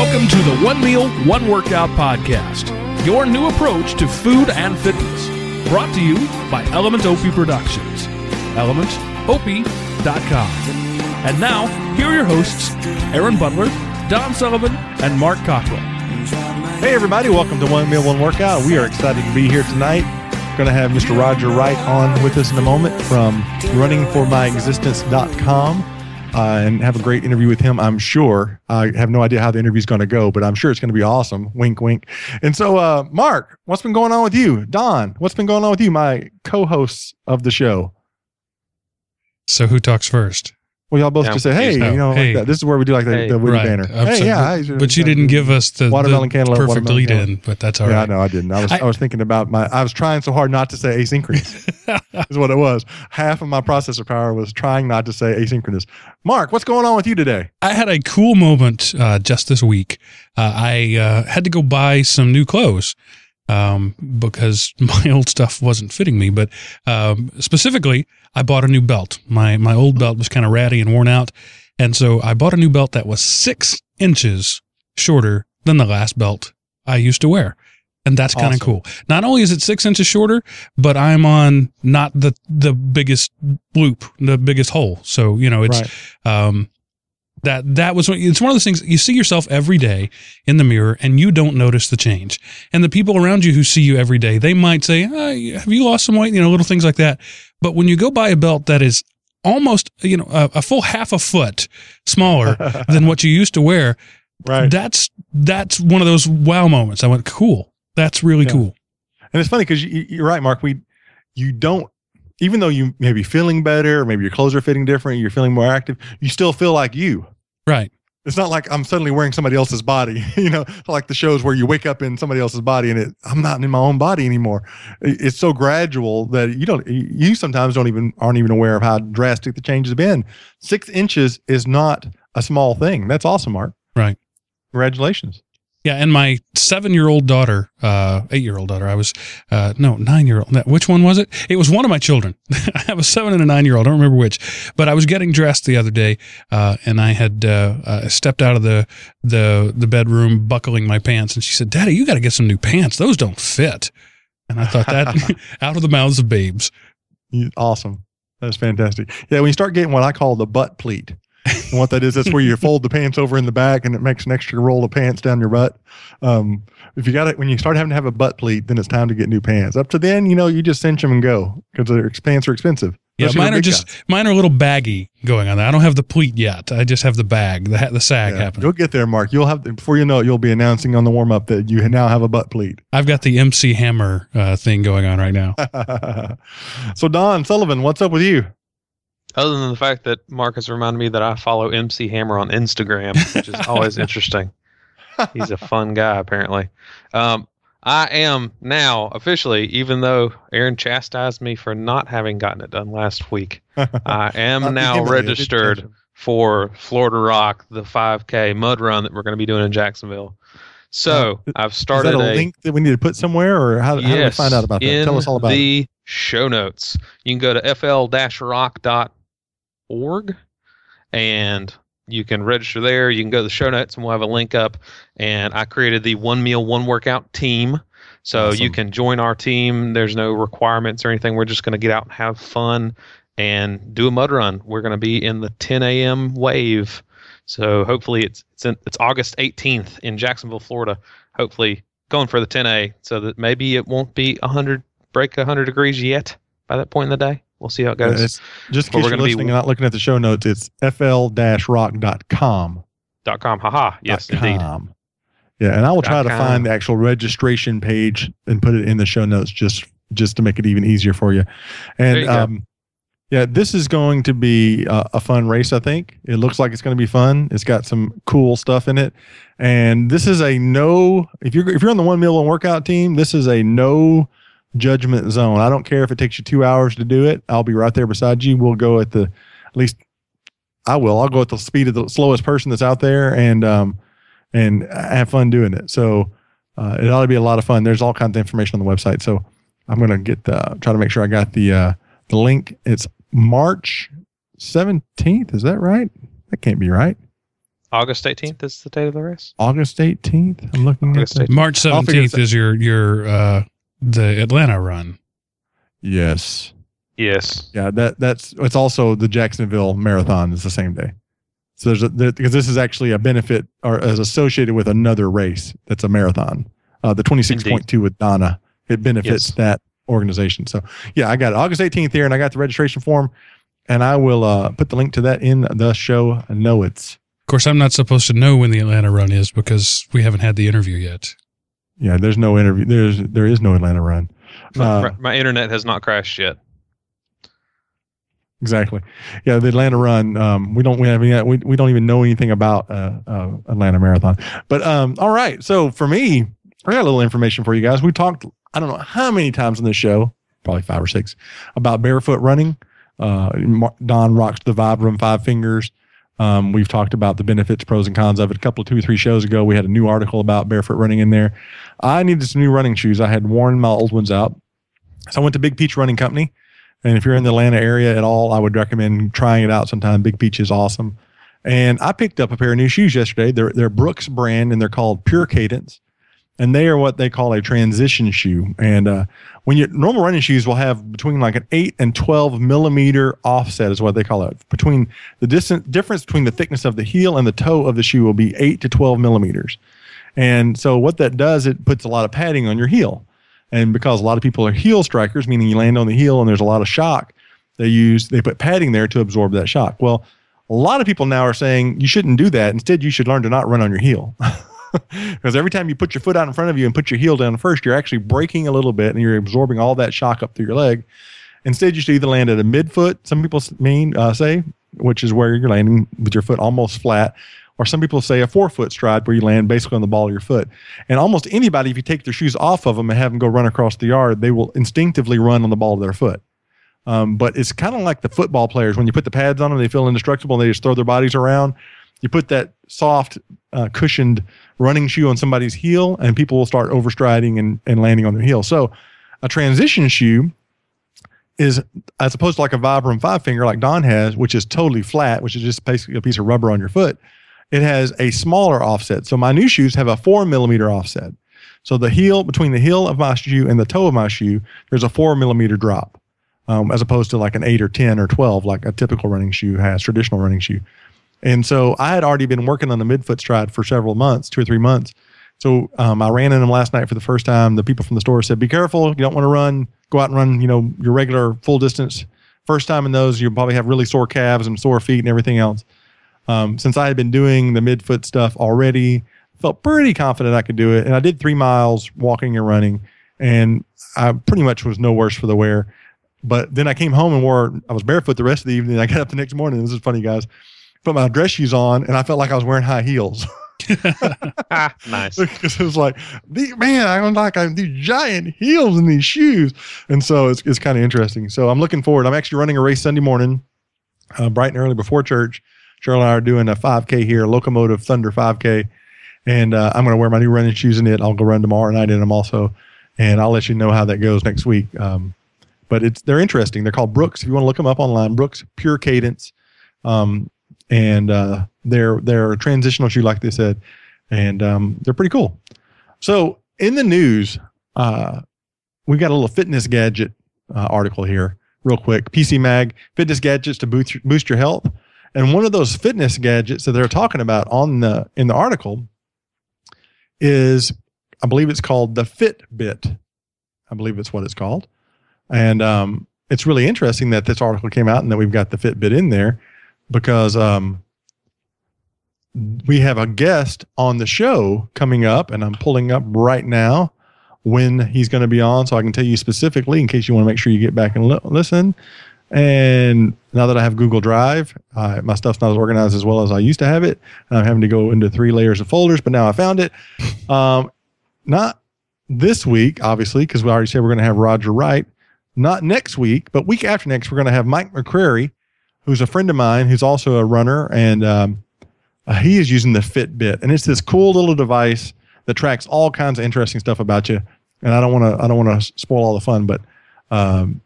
Welcome to the One Meal, One Workout podcast, your new approach to food and fitness. Brought to you by Element OP Productions. ElementOP.com. And now, here are your hosts, Aaron Butler, Don Sullivan, and Mark Cockrell. Hey, everybody, welcome to One Meal, One Workout. We are excited to be here tonight. Going to have Mr. Roger Wright on with us in a moment from runningformyexistence.com uh, and have a great interview with him, I'm sure. I have no idea how the interview is going to go, but I'm sure it's going to be awesome. Wink, wink. And so, uh, Mark, what's been going on with you? Don, what's been going on with you, my co hosts of the show? So, who talks first? Well, y'all both yeah, just say, "Hey, you know, hey. like this is where we do like the, hey, the witty right. banner." I'm hey, yeah, but, but you didn't give us the watermelon the cantaloupe perfect lead in. But that's all yeah, right. Yeah, I know I didn't. I was I, I, was thinking about my. I was trying so hard not to say asynchronous. is what it was. Half of my processor power was trying not to say asynchronous. Mark, what's going on with you today? I had a cool moment uh, just this week. Uh, I uh, had to go buy some new clothes um, because my old stuff wasn't fitting me. But um, specifically, I bought a new belt. My my old belt was kind of ratty and worn out, and so I bought a new belt that was six inches shorter than the last belt I used to wear. And that's kind of awesome. cool. Not only is it six inches shorter, but I'm on not the the biggest loop, the biggest hole. So you know it's right. um, that that was it's one of those things you see yourself every day in the mirror and you don't notice the change. And the people around you who see you every day they might say oh, have you lost some weight? You know little things like that. But when you go buy a belt that is almost you know a, a full half a foot smaller than what you used to wear right. that's that's one of those wow moments. I went cool. That's really yeah. cool. And it's funny because you, you're right mark. We you don't even though you may be feeling better, or maybe your clothes are fitting different, you're feeling more active, you still feel like you. Right. It's not like I'm suddenly wearing somebody else's body, you know, like the shows where you wake up in somebody else's body and it, I'm not in my own body anymore. It's so gradual that you don't, you sometimes don't even, aren't even aware of how drastic the change has been. Six inches is not a small thing. That's awesome, Mark. Right. Congratulations. Yeah, and my seven-year-old daughter, uh, eight-year-old daughter, I was, uh, no, nine-year-old. Which one was it? It was one of my children. I have a seven and a nine-year-old. I don't remember which, but I was getting dressed the other day, uh, and I had uh, uh, stepped out of the the the bedroom, buckling my pants, and she said, "Daddy, you got to get some new pants. Those don't fit." And I thought that out of the mouths of babes. Awesome. That's fantastic. Yeah, when you start getting what I call the butt pleat, and what that is, that's where you fold the pants over in the back and it makes an extra roll of pants down your butt. Um, if you got it, when you start having to have a butt pleat, then it's time to get new pants. Up to then, you know, you just cinch them and go because their pants are expensive. Yeah, mine are just guys. mine are a little baggy going on. There. I don't have the pleat yet. I just have the bag, the the sag yeah, happening. You'll get there, Mark. You'll have before you know it. You'll be announcing on the warm up that you now have a butt pleat. I've got the MC Hammer uh, thing going on right now. so Don Sullivan, what's up with you? Other than the fact that Marcus reminded me that I follow MC Hammer on Instagram, which is always interesting. He's a fun guy, apparently. Um, I am now officially, even though Aaron chastised me for not having gotten it done last week, I am now registered for Florida Rock, the 5K mud run that we're going to be doing in Jacksonville. So uh, I've started is that a, a, link that we need to put somewhere, or how, yes, how do we find out about that? Tell us all about the it. show notes. You can go to fl-rock.com org and you can register there. You can go to the show notes and we'll have a link up. And I created the one meal, one workout team. So awesome. you can join our team. There's no requirements or anything. We're just going to get out and have fun and do a mud run. We're going to be in the 10 a.m. wave. So hopefully it's it's, in, it's August 18th in Jacksonville, Florida. Hopefully going for the 10A so that maybe it won't be 100 break 100 degrees yet by that point in the day. We'll see how it goes. It's, just in case you're listening be, and not looking at the show notes, it's fl-rock.com. Dot com. Haha. Yes, dot indeed. Com. Yeah, and I will try to find the actual registration page and put it in the show notes just just to make it even easier for you. And you um, yeah, this is going to be a, a, fun race. I think it looks like it's going to be fun. It's got some cool stuff in it, and this is a no. If you're if you're on the one meal one workout team, this is a no judgment zone. I don't care if it takes you two hours to do it. I'll be right there beside you. We'll go at the, at least I will. I'll go at the speed of the slowest person that's out there and, um, and have fun doing it. So, uh, it ought to be a lot of fun. There's all kinds of information on the website. So I'm going to get the, try to make sure I got the, uh, the link. It's March 17th. Is that right? That can't be right. August 18th is the date of the race. August 18th. I'm looking August at the, March 17th is your your uh the Atlanta run. Yes. Yes. Yeah, that that's it's also the Jacksonville Marathon is the same day. So there's a, there, because this is actually a benefit or is associated with another race that's a marathon. Uh, the 26.2 with Donna it benefits Yes. that organization. So yeah, I got it August 18th here, and I got the registration form, and I will uh, put the link to that in the show notes. Of course, I'm not supposed to know when the Atlanta run is because we haven't had the interview yet. Yeah, there's no interview. There's there is no Atlanta run. My, Uh, my- my internet has not crashed yet. Exactly. Yeah, the Atlanta run. Um, we don't we have any, we we don't even know anything about uh, uh, Atlanta Marathon. But um, all right. So for me, I got a little information for you guys. We talked I don't know how many times on this show, probably five or six, about barefoot running. Uh, Don rocks the Vibram Five Fingers. Um, we've talked about the benefits, pros, and cons of it. A couple of two or three shows ago, we had a new article about barefoot running in there. I needed some new running shoes. I had worn my old ones out, so I went to Big Peach Running Company. And if you're in the Atlanta area at all, I would recommend trying it out sometime. Big Peach is awesome. And I picked up a pair of new shoes yesterday. They're, they're Brooks brand and they're called Pure Cadence. And they are what they call a transition shoe. And uh, when your normal running shoes will have between like an 8 and 12 millimeter offset, is what they call it. Between the distance difference between the thickness of the heel and the toe of the shoe will be 8 to 12 millimeters. And so what that does, it puts a lot of padding on your heel. And because a lot of people are heel strikers, meaning you land on the heel and there's a lot of shock, they use they put padding there to absorb that shock. Well, a lot of people now are saying you shouldn't do that. Instead, you should learn to not run on your heel. because every time you put your foot out in front of you and put your heel down first, you're actually braking a little bit and you're absorbing all that shock up through your leg. Instead, you should either land at a midfoot, some people mean uh, say, which is where you're landing with your foot almost flat, or some people say a forefoot stride where you land basically on the ball of your foot. And almost anybody, if you take their shoes off of them and have them go run across the yard, they will instinctively run on the ball of their foot. Um, but it's kind of like the football players when you put the pads on them, they feel indestructible and they just throw their bodies around. You put that soft, uh, cushioned running shoe on somebody's heel, and people will start overstriding and, and landing on their heel. So, a transition shoe is as opposed to like a Vibram five finger like Don has, which is totally flat, which is just basically a piece of rubber on your foot. It has a smaller offset. So my new shoes have a four millimeter offset. So the heel between the heel of my shoe and the toe of my shoe, there's a four millimeter drop, um, as opposed to like an eight or ten or twelve, like a typical running shoe has, traditional running shoe. And so I had already been working on the midfoot stride for several months, two or three months. So um, I ran in them last night for the first time. The people from the store said, "Be careful! You don't want to run. Go out and run. You know your regular full distance. First time in those, you'll probably have really sore calves and sore feet and everything else." Um, since I had been doing the midfoot stuff already, felt pretty confident I could do it. And I did three miles walking and running, and I pretty much was no worse for the wear. But then I came home and wore. I was barefoot the rest of the evening. I got up the next morning. This is funny, guys. Put my dress shoes on, and I felt like I was wearing high heels. ah, nice. because it was like, the, man, I'm like I have these giant heels in these shoes, and so it's it's kind of interesting. So I'm looking forward. I'm actually running a race Sunday morning, uh, bright and early before church. Cheryl and I are doing a 5K here, Locomotive Thunder 5K, and uh, I'm going to wear my new running shoes in it. I'll go run tomorrow night in them also, and I'll let you know how that goes next week. Um, but it's they're interesting. They're called Brooks. If you want to look them up online, Brooks Pure Cadence, um, and uh, they're they're a transitional shoe, like they said, and um, they're pretty cool. So in the news, uh, we got a little fitness gadget uh, article here, real quick. PC Mag fitness gadgets to boost your, boost your health, and one of those fitness gadgets that they're talking about on the in the article is, I believe it's called the Fitbit. I believe it's what it's called, and um, it's really interesting that this article came out and that we've got the Fitbit in there because um, we have a guest on the show coming up, and I'm pulling up right now when he's going to be on, so I can tell you specifically in case you want to make sure you get back and li- listen. And now that I have Google Drive, my stuff's not as organized as well as I used to have it. And I'm having to go into three layers of folders, but now I found it. Um, not this week, obviously, because we already said we're going to have Roger Wright. Not next week, but week after next, we're going to have Mike McCrary, who's a friend of mine, who's also a runner, and um, uh, he is using the Fitbit, and it's this cool little device that tracks all kinds of interesting stuff about you. And I don't want to, I don't want to spoil all the fun, but um,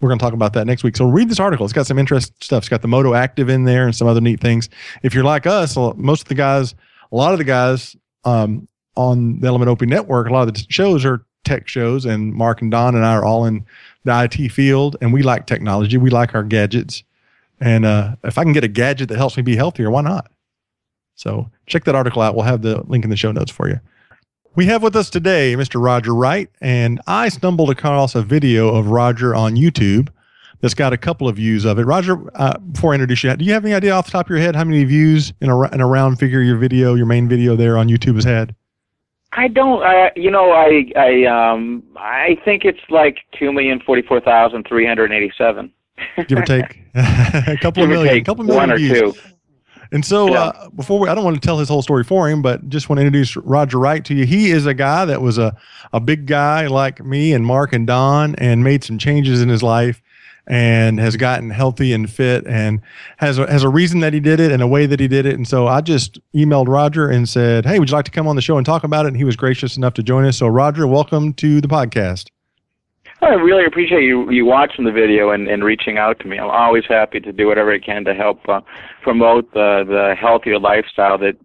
we're going to talk about that next week. So read this article. It's got some interesting stuff. It's got the MOTOACTV in there and some other neat things. If you're like us, most of the guys, a lot of the guys um, on the Element OP network, a lot of the shows are tech shows, and Mark and Don and I are all in the IT field, and we like technology. We like our gadgets. And uh, if I can get a gadget that helps me be healthier, why not? So check that article out. We'll have the link in the show notes for you. We have with us today Mr. Roger Wright, and I stumbled across a video of Roger on YouTube that's got a couple of views of it. Roger, uh, before I introduce you, do you have any idea off the top of your head how many views in a, in a round figure your video, your main video there on YouTube has had? I don't. I you know I I um I think it's like two million forty four thousand three hundred eighty seven. Give or take a couple of million, a couple million one or views. two. And so, yeah. uh, before we, I don't want to tell his whole story for him, but just want to introduce Roger Wright to you. He is a guy that was a, a big guy like me and Mark and Don and made some changes in his life and has gotten healthy and fit and has a, has a reason that he did it and a way that he did it. And so I just emailed Roger and said, Hey, would you like to come on the show and talk about it? And he was gracious enough to join us. So, Roger, welcome to the podcast. I really appreciate you you watching the video and, and reaching out to me. I'm always happy to do whatever I can to help uh, promote the the healthier lifestyle that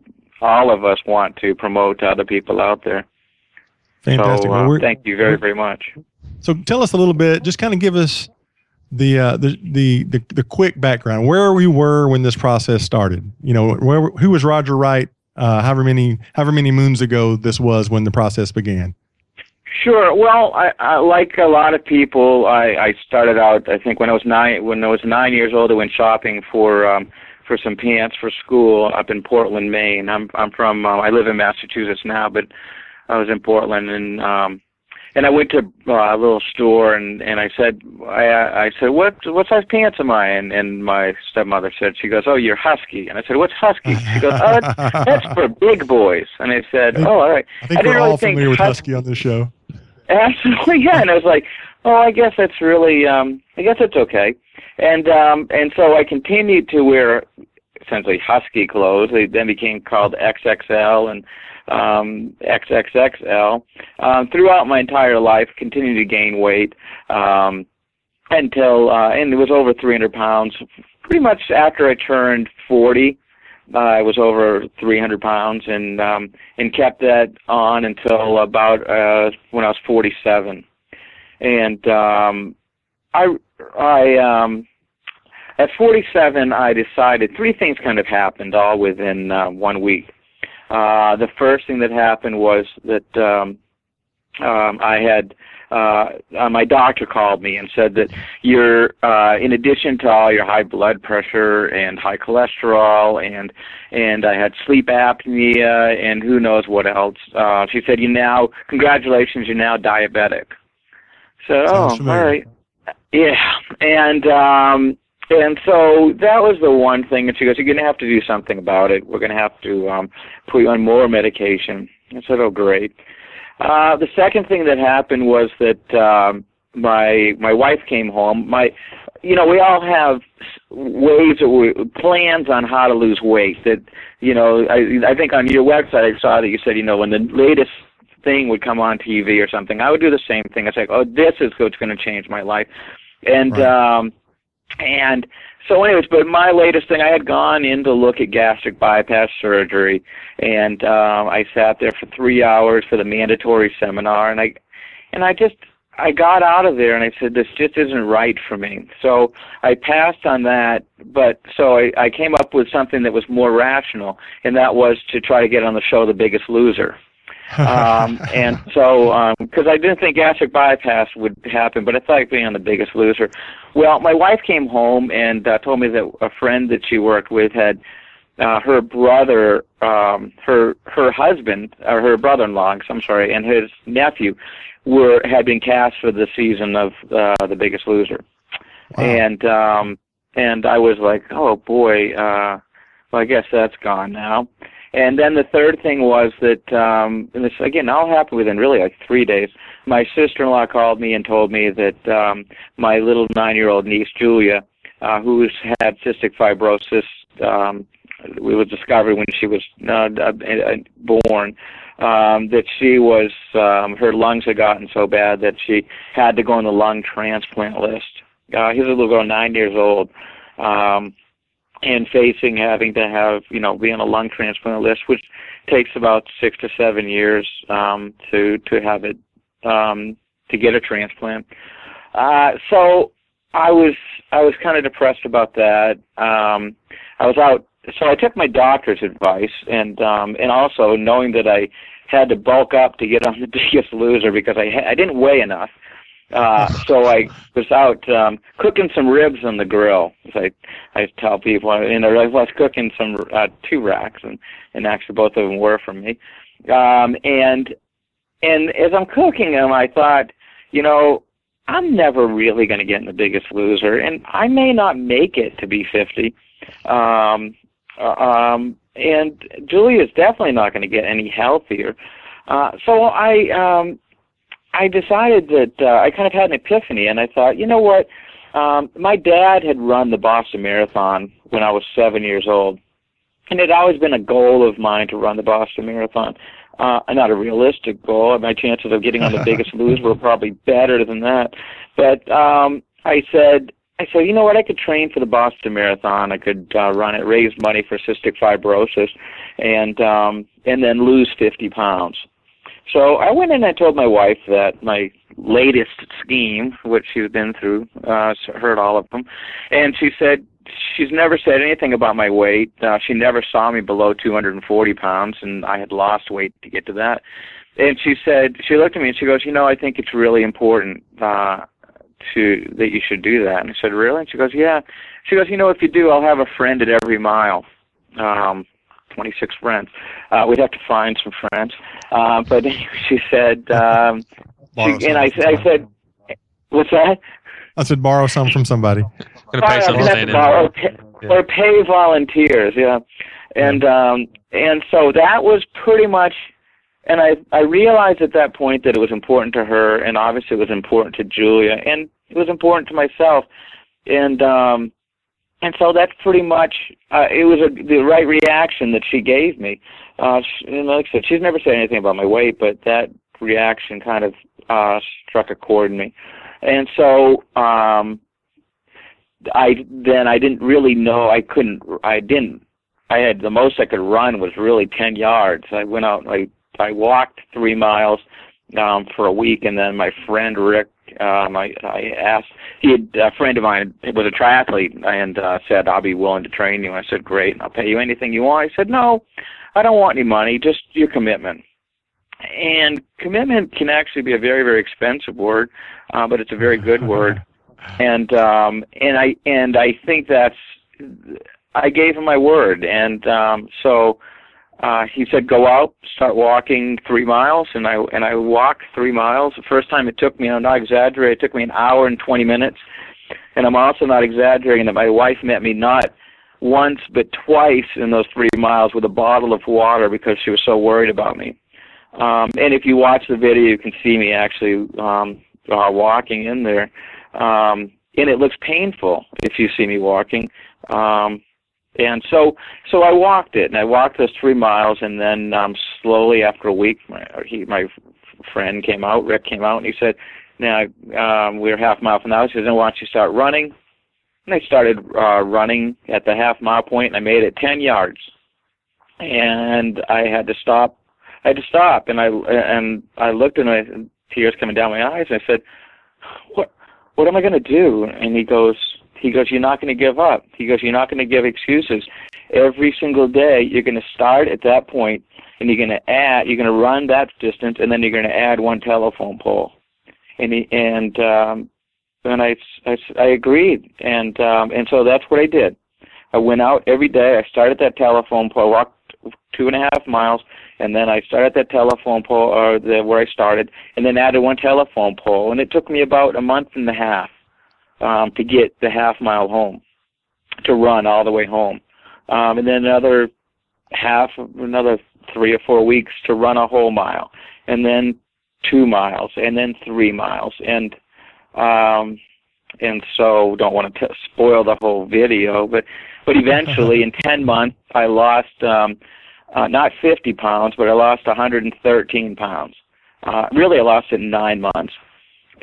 all of us want to promote to other people out there. Fantastic. So, uh, well, thank you very very much. So tell us a little bit. Just kind of give us the, uh, the the the the quick background. Where we were when this process started. You know, where who was Roger Wright? Uh, however many however many moons ago this was when the process began. Sure. Well, I, I like a lot of people. I, I started out. I think when I was nine. When I was nine years old, I went shopping for um, for some pants for school up in Portland, Maine. I'm I'm from. Uh, I live in Massachusetts now, but I was in Portland, and um, and I went to uh, a little store, and and I said, I I said, what what size pants am I? And and my stepmother said, she goes, oh, you're husky. And I said, what's husky? She goes, oh, that's for big boys. And I said, oh, all right. I think I we're really all familiar with husky on this show. Absolutely, yeah. And I was like, oh, I guess that's really, um, I guess it's okay. And um, and so I continued to wear essentially husky clothes. They then became called XXL and um, XXXL. Um, throughout my entire life, continued to gain weight um, until, uh, and it was over 300 pounds. Pretty much after I turned 40, I was over 300 pounds and um, and kept that on until about uh, when I was 47. And um, I I um, at 47 I decided three things kind of happened all within uh, one week. Uh, the first thing that happened was that um, um, I had uh, uh, my doctor called me and said that you're, uh, in addition to all your high blood pressure and high cholesterol and and I had sleep apnea and who knows what else. Uh, she said, "You now, congratulations, you're now diabetic." So, oh, all right, yeah, and um, and so that was the one thing. And she goes, "You're going to have to do something about it. We're going to have to um, put you on more medication." I said, "Oh, great." Uh, the second thing that happened was that um, my my wife came home. My, you know, we all have ways that we plans on how to lose weight. That you know, I I think on your website I saw that you said you know when the latest thing would come on TV or something, I would do the same thing. I say, oh, this is what's going to change my life, and right. um, and so, anyways, but my latest thing, I had gone in to look at gastric bypass surgery, and um, I sat there for three hours for the mandatory seminar, and I, and I just, I got out of there, and I said, this just isn't right for me. So I passed on that, but so I, I came up with something that was more rational, and that was to try to get on the show The Biggest Loser um, and so, because um, I didn't think gastric bypass would happen, but I thought being on The Biggest Loser. Well, my wife came home and uh, told me that a friend that she worked with had uh, her brother, um, her her husband, or her brother-in-law, I'm sorry, and his nephew were had been cast for the season of uh, The Biggest Loser, wow. and um, and I was like, oh boy, uh, well I guess that's gone now. And then the third thing was that, um, and this again all happened within really like three days. My sister-in-law called me and told me that um, my little nine-year-old niece Julia, uh, who's had cystic fibrosis, um, it was discovered when she was uh, uh, born. Um, that she was, um, her lungs had gotten so bad that she had to go on the lung transplant list uh, a little girl, nine years old, um, and facing having to have, you know, be on a lung transplant list, which takes about six to seven years um, to to have it um, to get a transplant. Uh, so I was I was kind of depressed about that. Um, I was out, so I took my doctor's advice, and um, and also knowing that I had to bulk up to get on the Biggest Loser because I ha- I didn't weigh enough. Uh, so I was out um, cooking some ribs on the grill. As I I tell people, you know, I was cooking some uh, two racks, and and actually both of them were for me. Um, and and as I'm cooking them, I thought, you know, I'm never really going to get in the Biggest Loser, and I may not make it to be 50. Um, uh, um, and Julia's definitely not going to get any healthier. Uh, so I um, I decided that uh, I kind of had an epiphany, and I thought, you know what? Um, my dad had run the Boston Marathon when I was seven years old, and it had always been a goal of mine to run the Boston Marathon. Uh, not a realistic goal. My chances of getting on the Biggest Loser were probably better than that. But um, I said, I said, you know what? I could train for the Boston Marathon. I could uh, run it, raise money for cystic fibrosis, and um, and then lose 50 pounds. So I went in and I told my wife that my latest scheme, which she's been through, uh, heard all of them, and she said she's never said anything about my weight. Uh, she never saw me below 240 pounds, and I had lost weight to get to that. And she said she looked at me and she goes, you know, I think it's really important uh, to that you should do that. And I said, really? And she goes, yeah. She goes, you know, if you do, I'll have a friend at every mile. Um, 26 friends. Uh, we'd have to find some friends. Uh, but she said, um, she, and I, I said, what's that? I said borrow some from somebody. Gonna pay someone to borrow, or, pay, yeah. or pay volunteers, yeah. And um, and so that was pretty much. And I I realized at that point that it was important to her, and obviously it was important to Julia, and it was important to myself. And um, and so that's pretty much uh, it was a, the right reaction that she gave me. Uh, she, and like I said, she's never said anything about my weight, but that reaction kind of uh, struck a chord in me. And so um, I then I didn't really know I couldn't I didn't I had the most I could run was really ten yards. I went out I I walked three miles um for a week and then my friend Rick um I I asked he had a friend of mine was a triathlete and uh said I'll be willing to train you. I said great, and I'll pay you anything you want. He said no, I don't want any money, just your commitment. And commitment can actually be a very very expensive word, uh, but it's a very good word. And um, and I and I think that's I gave him my word, and um, so uh, he said go out, start walking three miles, and I and I walked three miles. The first time it took me, I'm not exaggerating, it took me an hour and 20 minutes, and I'm also not exaggerating that my wife met me not once but twice in those three miles with a bottle of water because she was so worried about me. Um, and if you watch the video, you can see me actually um, uh, walking in there, um, and it looks painful if you see me walking. Um, and so, so I walked it, and I walked those three miles, and then um, slowly after a week, my he, my friend came out, Rick came out, and he said, "Now um, we're half mile from the house." He said, "Why don't you start running?" And I started uh, running at the half mile point, and I made it ten yards, and I had to stop I had to stop, and I and I looked and my tears coming down my eyes. And I said, "What? What am I going to do?" And he goes, "He goes, you're not going to give up. He goes, you're not going to give excuses. Every single day, you're going to start at that point, and you're going to add, you're going to run that distance, and then you're going to add one telephone pole." And he and um, and I, I, I agreed, and um, and so that's what I did. I went out every day. I started that telephone pole, walked two and a half miles, and then I started that telephone pole, or the, where I started, and then added one telephone pole, and it took me about a month and a half um, to get the half mile home, to run all the way home, um, and then another half, another three or four weeks to run a whole mile, and then two miles, and then three miles, and um, and so don't want to t- spoil the whole video, but but eventually in ten months I lost. Um, uh, not 50 pounds, but I lost 113 pounds. Uh, really, I lost it in nine months,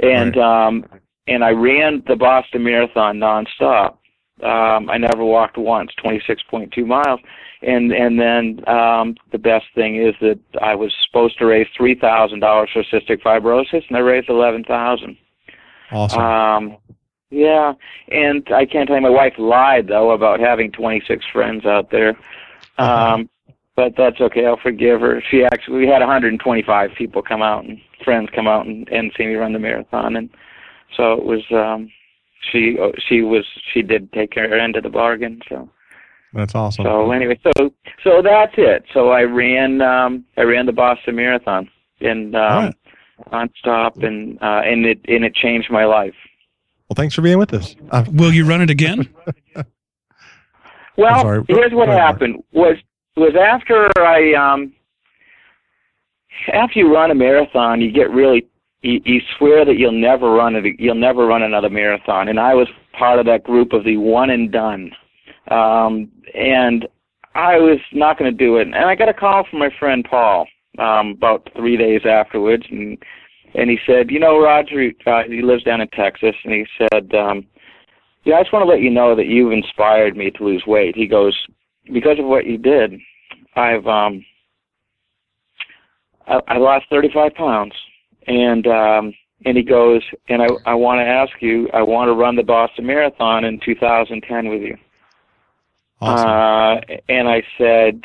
and right. um, and I ran the Boston Marathon nonstop. Um, I never walked once, 26.2 miles. And and then um, the best thing is that I was supposed to raise three thousand dollars for cystic fibrosis, and I raised eleven thousand. Awesome. Um, yeah, and I can't tell you, my wife lied though about having 26 friends out there. Uh-huh. Um, but that's okay. I'll forgive her. She actually, we had 125 people come out and friends come out and, and see me run the marathon, and so it was. um She she was she did take her end of the bargain. So that's awesome. So anyway, so so that's it. So I ran um I ran the Boston Marathon and um right. nonstop, and uh, and it and it changed my life. Well, thanks for being with us. Uh, Will you run it again? well, here's what happened was was after I um after you run a marathon, you get really you, you swear that you'll never run it. You'll never run another marathon, and I was part of that group of the one and done. Um, and I was not going to do it. And I got a call from my friend Paul um, about three days afterwards, and and he said, you know, Roger, uh, he lives down in Texas, and he said, um, yeah, I just want to let you know that you've inspired me to lose weight. He goes, because of what you did, I've um, I, I lost 35 pounds, and um, and he goes, and I I want to ask you, I want to run the Boston Marathon in 2010 with you. Awesome. Uh, and I said,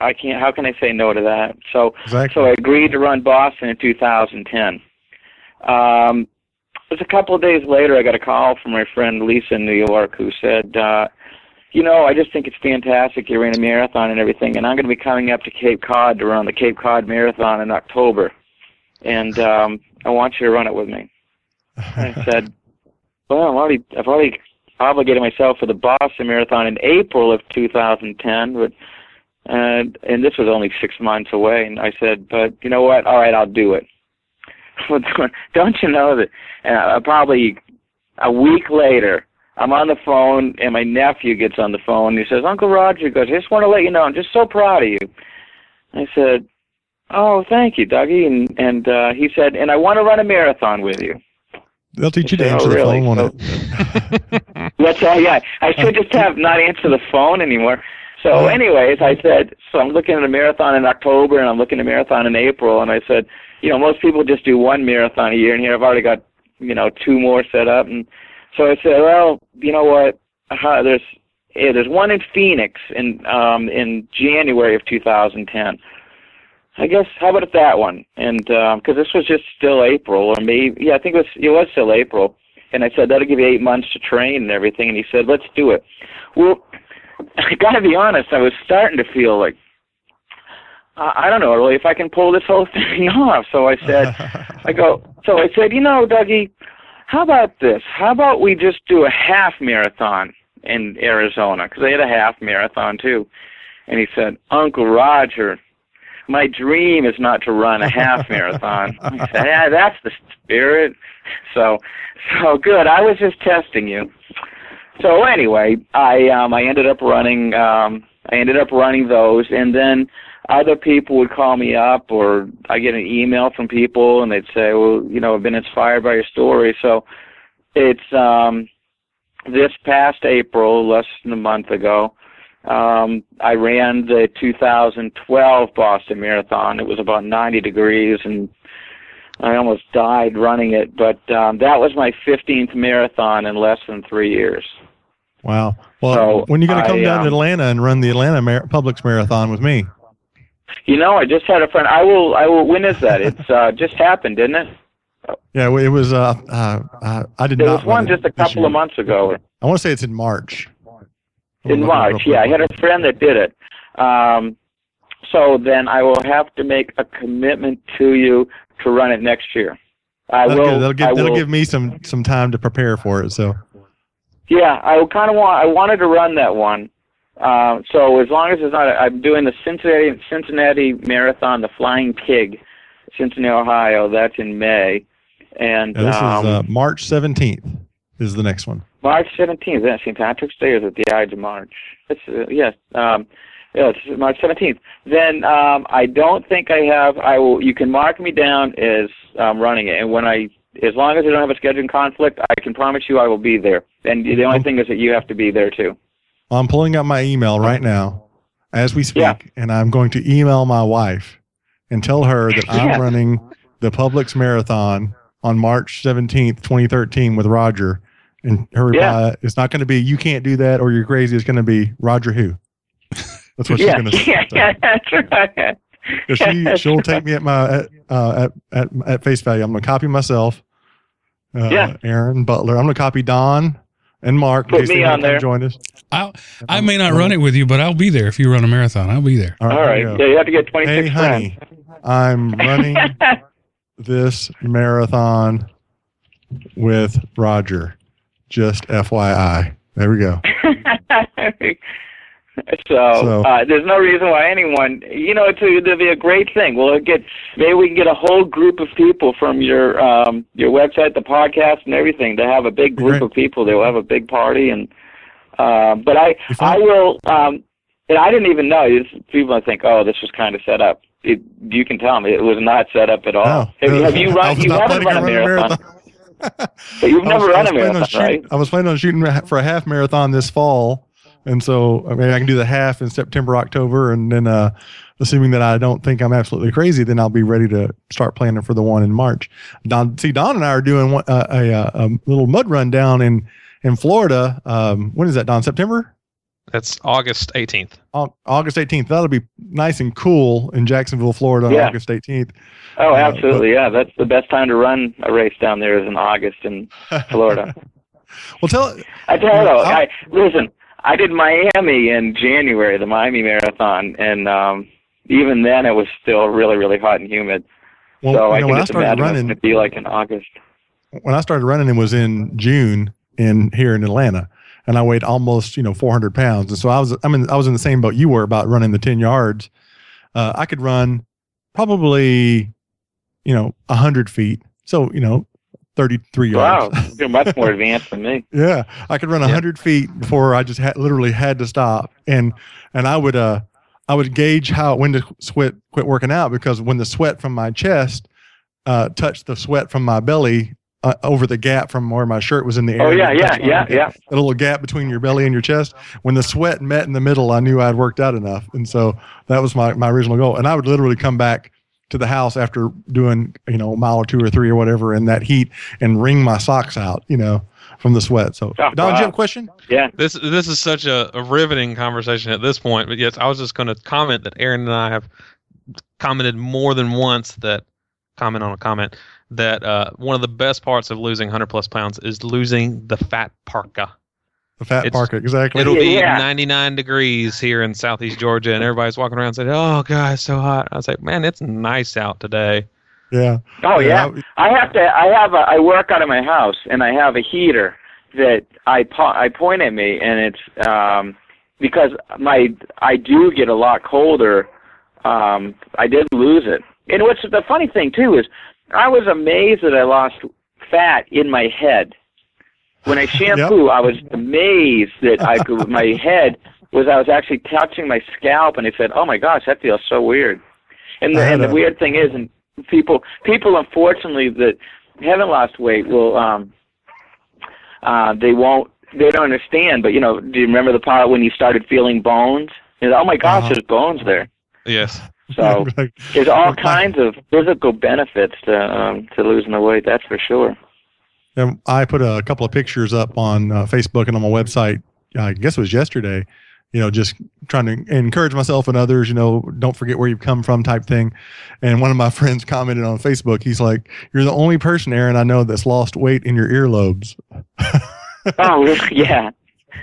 I can't. How can I say no to that? So, exactly. so I agreed to run Boston in 2010. Um, it was a couple of days later. I got a call from my friend Lisa in New York, who said, uh, "You know, I just think it's fantastic. You're in a marathon and everything, and I'm going to be coming up to Cape Cod to run the Cape Cod Marathon in October, and um, I want you to run it with me." I said, "Well, I've already, I've already obligated myself for the Boston Marathon in April of 2010, but." and and this was only six months away. And I said, but you know what? All right, I'll do it. Don't you know that? Uh, probably a week later, I'm on the phone, and my nephew gets on the phone. And he says, Uncle Roger goes, I just want to let you know, I'm just so proud of you. I said, Oh, thank you, Dougie. And and uh, he said, and I want to run a marathon with you. They'll teach you to answer oh, the phone, it? That's all. Yeah, I should just have not answer the phone anymore. So, anyways, I said, so I'm looking at a marathon in October and I'm looking at a marathon in April, and I said, you know, most people just do one marathon a year, and here I've already got, you know, two more set up, and so I said, well, you know what? Uh, there's yeah, there's one in Phoenix in um in January of 2010. I guess how about that one? And because um, this was just still April, or maybe yeah, I think it was it was still April. And I said that'll give you eight months to train and everything. And he said, let's do it. Well, I got to be honest, I was starting to feel like I don't know really if I can pull this whole thing off. So I said, I go. So I said, you know, Dougie, how about this? How about we just do a half marathon in Arizona because they had a half marathon too. And he said, Uncle Roger, my dream is not to run a half marathon. I said, yeah, that's the spirit. So, so good. I was just testing you. So anyway, I um, I ended up running um, I ended up running those, and then other people would call me up, or I get an email from people, and they'd say, well, you know, I've been inspired by your story. So it's um, this past April, less than a month ago. Um, I ran the 2012 Boston Marathon. It was about 90 degrees, and I almost died running it. But um, that was my 15th marathon in less than three years. Wow. Well, so when are you going to come I, down um, to Atlanta and run the Atlanta Mar- Publix Marathon with me? You know, I just had a friend. I will. I will. When is that? It's uh, just happened, didn't it? Yeah, it was. Uh, uh, uh I did there not. There was one just a couple of months ago. I want to say it's in March. In March, yeah. I had a friend that did it. Um, so then I will have to make a commitment to you to run it next year. I That's will. Good. That'll, give, I that'll will, give me some some time to prepare for it. So. Yeah, I kind of want. I wanted to run that one. Uh, so as long as it's not, I'm doing the Cincinnati Cincinnati Marathon, the Flying Pig, Cincinnati, Ohio. That's in May, and this um, is uh, March 17th. Is the next one? March 17th. That's St. Patrick's Day, or is it the Ides of March? It's uh, yes. Um, yeah, it's March 17th. Then um, I don't think I have. I will. You can mark me down as um, running it, and when I as long as I don't have a scheduling conflict, I can promise you I will be there. And the only thing is that you have to be there too. I'm pulling up my email right now as we speak, Yeah. and I'm going to email my wife and tell her that I'm Yeah. running the Publix Marathon on March 17th, 2013 with Roger. And her reply is not going to be, you can't do that or you're crazy. It's going to be, Roger who? That's what she's yeah, going to say. yeah, yeah, that's right. 'Cause she, she'll take me at my, at, uh, at, at, at face value. I'm going to copy myself, uh, Yeah. Aaron Butler. I'm going to copy Don and Mark. Put me on there. Join us. I I may not run it with you, but I'll be there if you run a marathon. I'll be there. All All here right. Yeah, you have to get 26 Hey, honey, I'm running this marathon with Roger. Just FYI. There we go. so, So- uh, there's no reason why anyone, you know, it's a, it'd be a great thing. We'll get maybe we can get a whole group of people from your um, your website, the podcast, and everything to have a big group great. of people. They'll have a big party, and uh, but I. I will. Um, and I didn't even know. People think, oh, this was kind of set up. It, you can tell me it was not set up at all. No. have, have you run? You haven't run a on running marathon, but you've I never was- run a planning on marathon, shooting- right? I was planning on shooting for a half marathon this fall. And so I mean I can do the half in September, October, and then uh, assuming that I don't think I'm absolutely crazy, then I'll be ready to start planning for the one in March. Don, see, Don and I are doing one, uh, a, a, a little mud run down in in Florida. Um, when is that, Don? September? That's August 18th. August 18th. That'll be nice and cool in Jacksonville, Florida on Yeah. August 18th. Oh, Uh, absolutely. Yeah, that's the best time to run a race down there is in August in Florida. well, tell I tell you though, I listen. I did Miami in January, the Miami Marathon, and um even then it was still really, really hot and humid. well, so you I know, can when I just started imagine what running, it's going to be like in August. when I started running, it was in June in here in Atlanta, and I weighed almost you know 400 pounds, and so I was I mean I was in the same boat you were about running the 10 yards. Uh, I could run probably you know 100 feet, so you know 33 yards. Wow, yards. you're much more advanced than me. Yeah, I could run a Yeah. hundred feet before I just had literally had to stop, and and I would uh I would gauge how when to sweat quit working out because when the sweat from my chest uh touched the sweat from my belly uh, over the gap from where my shirt was in the air. Oh yeah, yeah, yeah, yeah. A little gap between your belly and your chest. When the sweat met in the middle, I knew I'd worked out enough, and so that was my my original goal. And I would literally come back to the house after doing you know a mile or two or three or whatever in that heat and wring my socks out, you know, from the sweat. So, Oh, Don, do you wow. have a question? Yeah. This this is such a, a riveting conversation at this point. But yes, I was just going to comment that Aaron and I have commented more than once that comment on a comment that uh, one of the best parts of losing 100 plus pounds is losing the fat parka. The fat It's- parka, exactly. It'll be Yeah. 99 degrees here in southeast Georgia, and everybody's walking around saying, "Oh, God, it's so hot." I was like, "Man, it's nice out today." yeah. Oh yeah. I have to. I have. A, I work out of my house, and I have a heater that I po- I point at me, and it's um because my I do get a lot colder. Um, I did lose it, and what's the funny thing too is I was amazed that I lost fat in my head. When I shampoo, I was amazed that I could. My head was. I was actually touching my scalp, and I said, "Oh my gosh, that feels so weird." And the, and the weird thing is, and people people unfortunately that haven't lost weight will um uh they won't they don't understand but you know do you remember the part when you started feeling bones you know, oh my gosh Uh-huh. there's bones there Yes. So Like, there's all kinds of physical benefits to um to losing the weight that's for sure um, I put a couple of pictures up on uh, Facebook and on my website. I guess it was yesterday. You know, just trying to encourage myself and others. You know, don't forget where you've come from, type thing. And one of my friends commented on Facebook. He's like, "You're the only person, Aaron, I know that's lost weight in your earlobes." oh yeah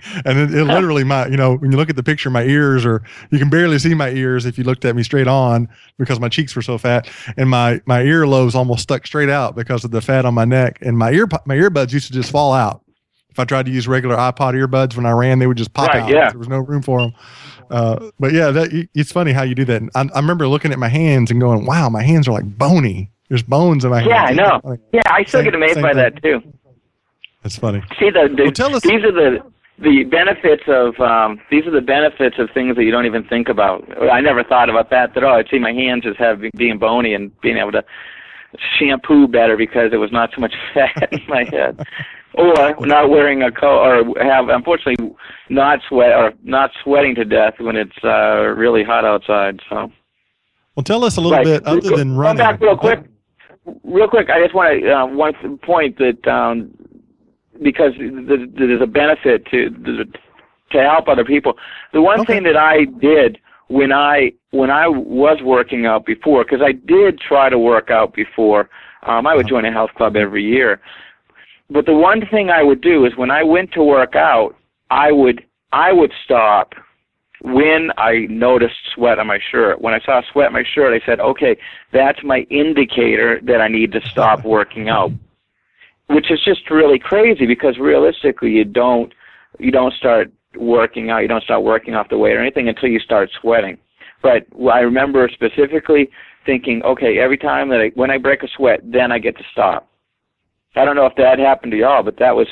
and it, it literally my you know when you look at the picture my ears are you can barely see my ears if you looked at me straight on because my cheeks were so fat. And my my earlobes almost stuck straight out because of the fat on my neck. And my ear my earbuds used to just fall out. If i tried to use regular ipod earbuds when i ran they would just pop Right, out. yeah. there was no room for them uh, but yeah that it's funny how you do that. I, I remember looking at my hands and going wow my hands are like bony. There's bones in my hands. Yeah, I know. Like, yeah i still Same- get amazed by thing. that too. That's funny. See the, the Well, tell us- these are the the benefits of um these are the benefits of things that you don't even think about i never thought about that that oh i'd see my hands as having being bony and being able to shampoo better because there was not so much fat in my head, or not wearing a coat, or have unfortunately not sweat or not sweating to death when it's uh, really hot outside. So. Well, tell us a little right. bit other than running. Come back real quick. Real quick, I just want to uh, one point that um, because there's a benefit to to help other people. The one okay. thing that I did when I when I was working out before, because I did try to work out before. Um, I would uh-huh. join a health club every year, but the one thing I would do is when I went to work out, I would I would stop when I noticed sweat on my shirt. When I saw sweat on my shirt, I said, "Okay, that's my indicator that I need to stop working out." Which is just really crazy because realistically, you don't you don't start working out, you don't start working off the weight or anything until you start sweating. But I remember specifically thinking, okay, every time that I when I break a sweat, then I get to stop. I don't know if that happened to y'all, but that was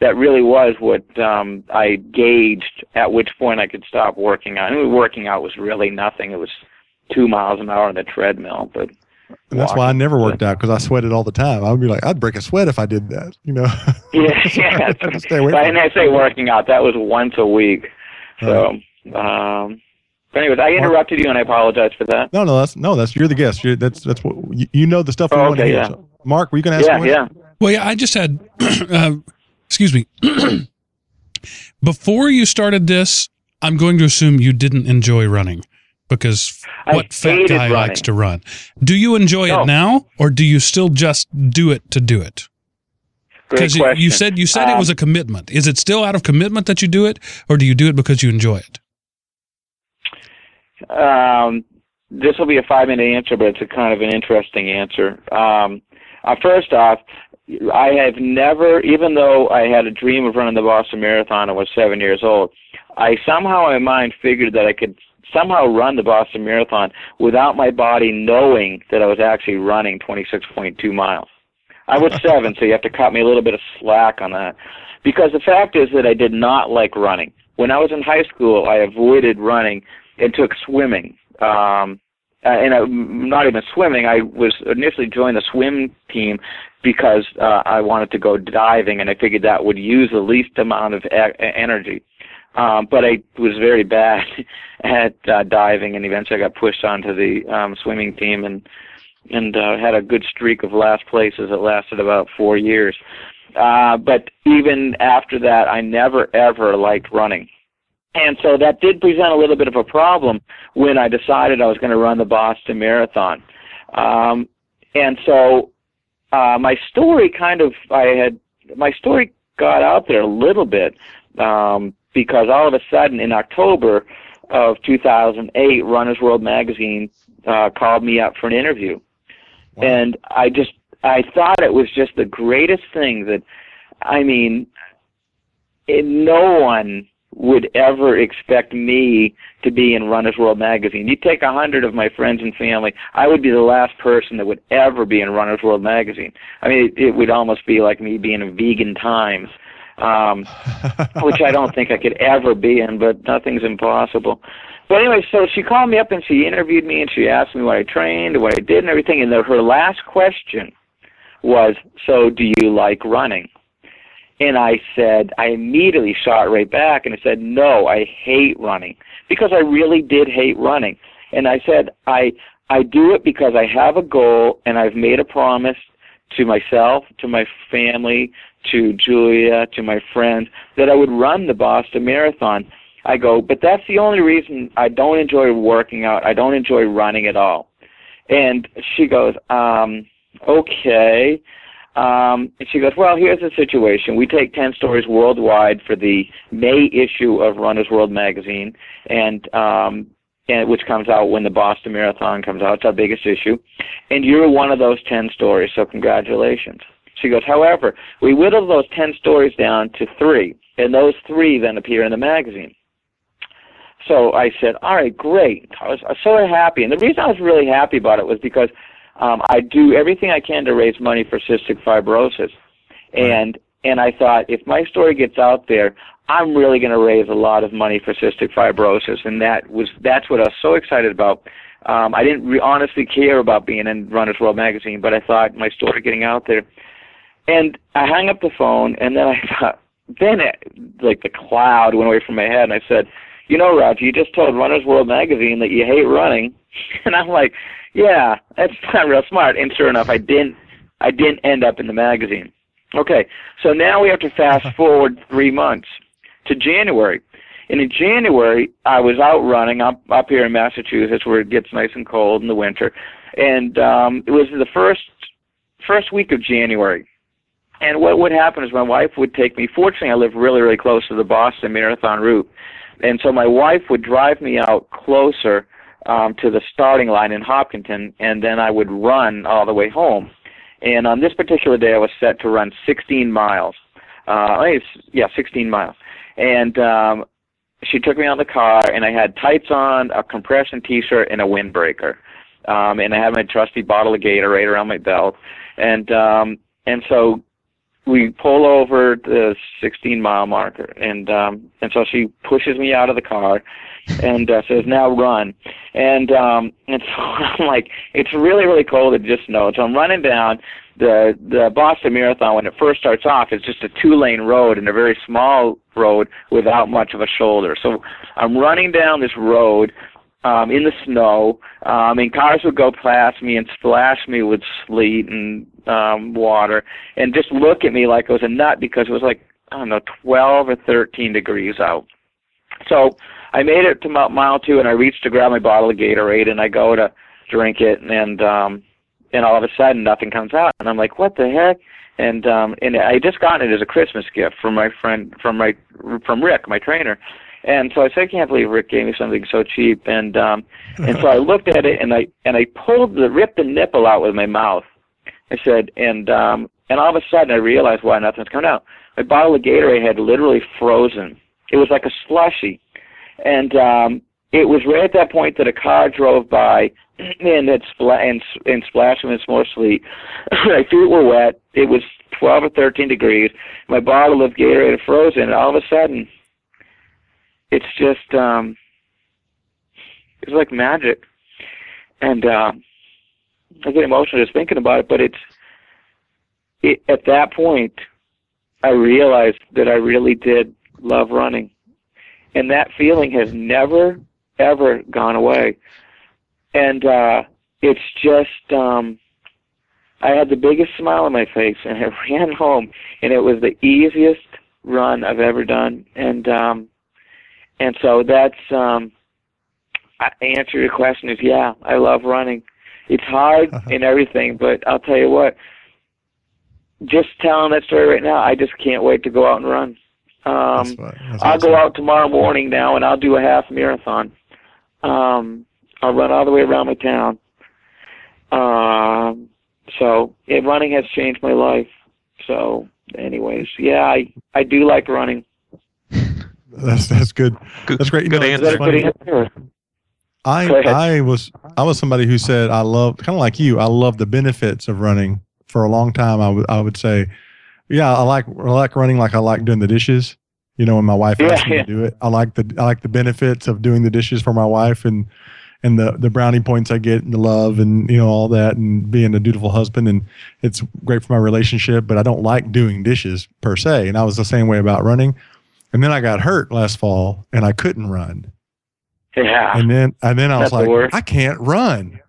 that really was what um I gauged at which point I could stop working out. I mean, working out was really nothing. It was two miles an hour on the treadmill, but and that's why I never worked out because I sweated all the time. I would be like, I'd break a sweat if I did that, you know. yeah, yeah. stay away and I say working out. That was once a week. So, right. um, but anyways, I interrupted you, and I apologize for that. No, no, that's no, that's you're the guest. You're, that's that's what you, you know the stuff we oh, want to hear. Yeah. So, Mark, were you going to ask? Yeah, yeah. Well, yeah, I just had. uh, excuse me. Before you started this, I'm going to assume you didn't enjoy running because what fat guy running. likes to run? Do you enjoy no. it now, or do you still just do it to do it? Because you, you, said you said um, it was a commitment. Is it still out of commitment that you do it, or do you do it because you enjoy it? Um, this will be a five minute answer, but it's a kind of an interesting answer. Um, uh, first off, I have never, even though I had a dream of running the Boston Marathon, I was seven years old. I somehow in my mind figured that I could somehow run the Boston Marathon without my body knowing that I was actually running 26.2 miles. I was seven, so you have to cut me a little bit of slack on that. Because the fact is that I did not like running. When I was in high school, I avoided running and took swimming. Um, uh, and I, not even swimming. I was initially joined the swim team because uh, I wanted to go diving, and I figured that would use the least amount of e- energy. Um, but I was very bad at uh, diving, and eventually I got pushed onto the um, swimming team and and uh, had a good streak of last places that lasted about four years. Uh, but even after that, I never ever liked running. And so that did present a little bit of a problem when I decided I was going to run the Boston Marathon. Um, and so uh, my story kind of, I had, my story got out there a little bit. Um, because all of a sudden in October of 2008, Runner's World magazine uh, called me up for an interview, wow. and I just I thought it was just the greatest thing that I mean, it, no one would ever expect me to be in Runner's World magazine. You take a hundred of my friends and family, I would be the last person that would ever be in Runner's World magazine. I mean, it, it would almost be like me being in Vegan Times um, which I don't think I could ever be in, but nothing's impossible. But anyway, so she called me up and she interviewed me and she asked me what I trained and what I did and everything. And the, her last question was, "So do you like running?" And I said, I immediately shot right back and I said, "No, I hate running because I really did hate running." And I said, "I I do it because I have a goal and I've made a promise to myself, to my family, to Julia, to my friends, that I would run the Boston Marathon. I go, but that's the only reason I don't enjoy working out. I don't enjoy running at all. And she goes, um, okay. Um, and she goes, well, here's the situation. We take 10 stories worldwide for the May issue of Runner's World magazine, and um, and which comes out when the Boston Marathon comes out. It's our biggest issue, and you're one of those 10 stories. So congratulations. She goes, however, we whittle those 10 stories down to three, and those three then appear in the magazine. So I said, all right, great. I was, I was so happy. And the reason I was really happy about it was because um, I do everything I can to raise money for cystic fibrosis. And and I thought if my story gets out there, I'm really going to raise a lot of money for cystic fibrosis, and that was that's what I was so excited about. Um, I didn't re- honestly care about being in Runner's World magazine, but I thought my story getting out there. And I hung up the phone, and then I thought, then it, like the cloud went away from my head, and I said, you know, Roger, you just told Runner's World magazine that you hate running, and I'm like, yeah, that's not real smart. And sure enough, I didn't, I didn't end up in the magazine. Okay, so now we have to fast forward three months to January. And in January, I was out running up up here in Massachusetts, where it gets nice and cold in the winter, and um, it was the first first week of January. And what would happen is my wife would take me. Fortunately, I live really really close to the Boston Marathon route, and so my wife would drive me out closer um, to the starting line in Hopkinton, and then I would run all the way home. And on this particular day, I was set to run 16 miles. Uh, yeah, 16 miles. And um, she took me out the car, and I had tights on, a compression T-shirt, and a windbreaker. Um, and I had my trusty bottle of Gatorade around my belt. And um, and so we pull over the 16 mile marker, and um, and so she pushes me out of the car, and uh, says, "Now run." And um, and so I'm like, it's really really cold. It just snows. So I'm running down the the Boston Marathon. When it first starts off, it's just a two lane road and a very small road without much of a shoulder. So I'm running down this road um, in the snow, um, and cars would go past me and splash me with sleet and um, water, and just look at me like I was a nut because it was like I don't know, 12 or 13 degrees out. So I made it to mile two, and I reached to grab my bottle of Gatorade, and I go to drink it, and um, and all of a sudden nothing comes out, and I'm like, what the heck? And um, and I just got it as a Christmas gift from my friend from my from Rick, my trainer. And so I said, I can't believe Rick gave me something so cheap. And um, and so I looked at it and I and I pulled the ripped the nipple out with my mouth. I said, and um, and all of a sudden I realized why nothing's coming out. My bottle of Gatorade had literally frozen. It was like a slushy and um, it was right at that point that a car drove by and it spla- and, and splashed me in some more sleet. my feet were wet. It was 12 or 13 degrees. My bottle of Gatorade had frozen. And all of a sudden, it's just um, it's like magic. And uh, I get emotional just thinking about it. But it's it, at that point, I realized that I really did love running and that feeling has never ever gone away and uh it's just um I had the biggest smile on my face and I ran home and it was the easiest run I've ever done and um and so that's um I answer your question is yeah, I love running. It's hard uh-huh. and everything, but I'll tell you what, just telling that story right now, I just can't wait to go out and run. Um, I'll go out tomorrow morning now, and I'll do a half marathon. Um, I'll run all the way around my town. Um, so yeah, running has changed my life. So, anyways, yeah, I I do like running. That's that's good. good that's great. You good know, answer. I I was I was somebody who said I love kind of like you. I love the benefits of running. For a long time, I would I would say yeah, I like I like running like I like doing the dishes. You know, when my wife yeah, me yeah. to do it, I like the I like the benefits of doing the dishes for my wife and and the the brownie points I get and the love and you know all that and being a dutiful husband and it's great for my relationship. But I don't like doing dishes per se. And I was the same way about running. And then I got hurt last fall and I couldn't run. Yeah. And then and then I was like, I can't run.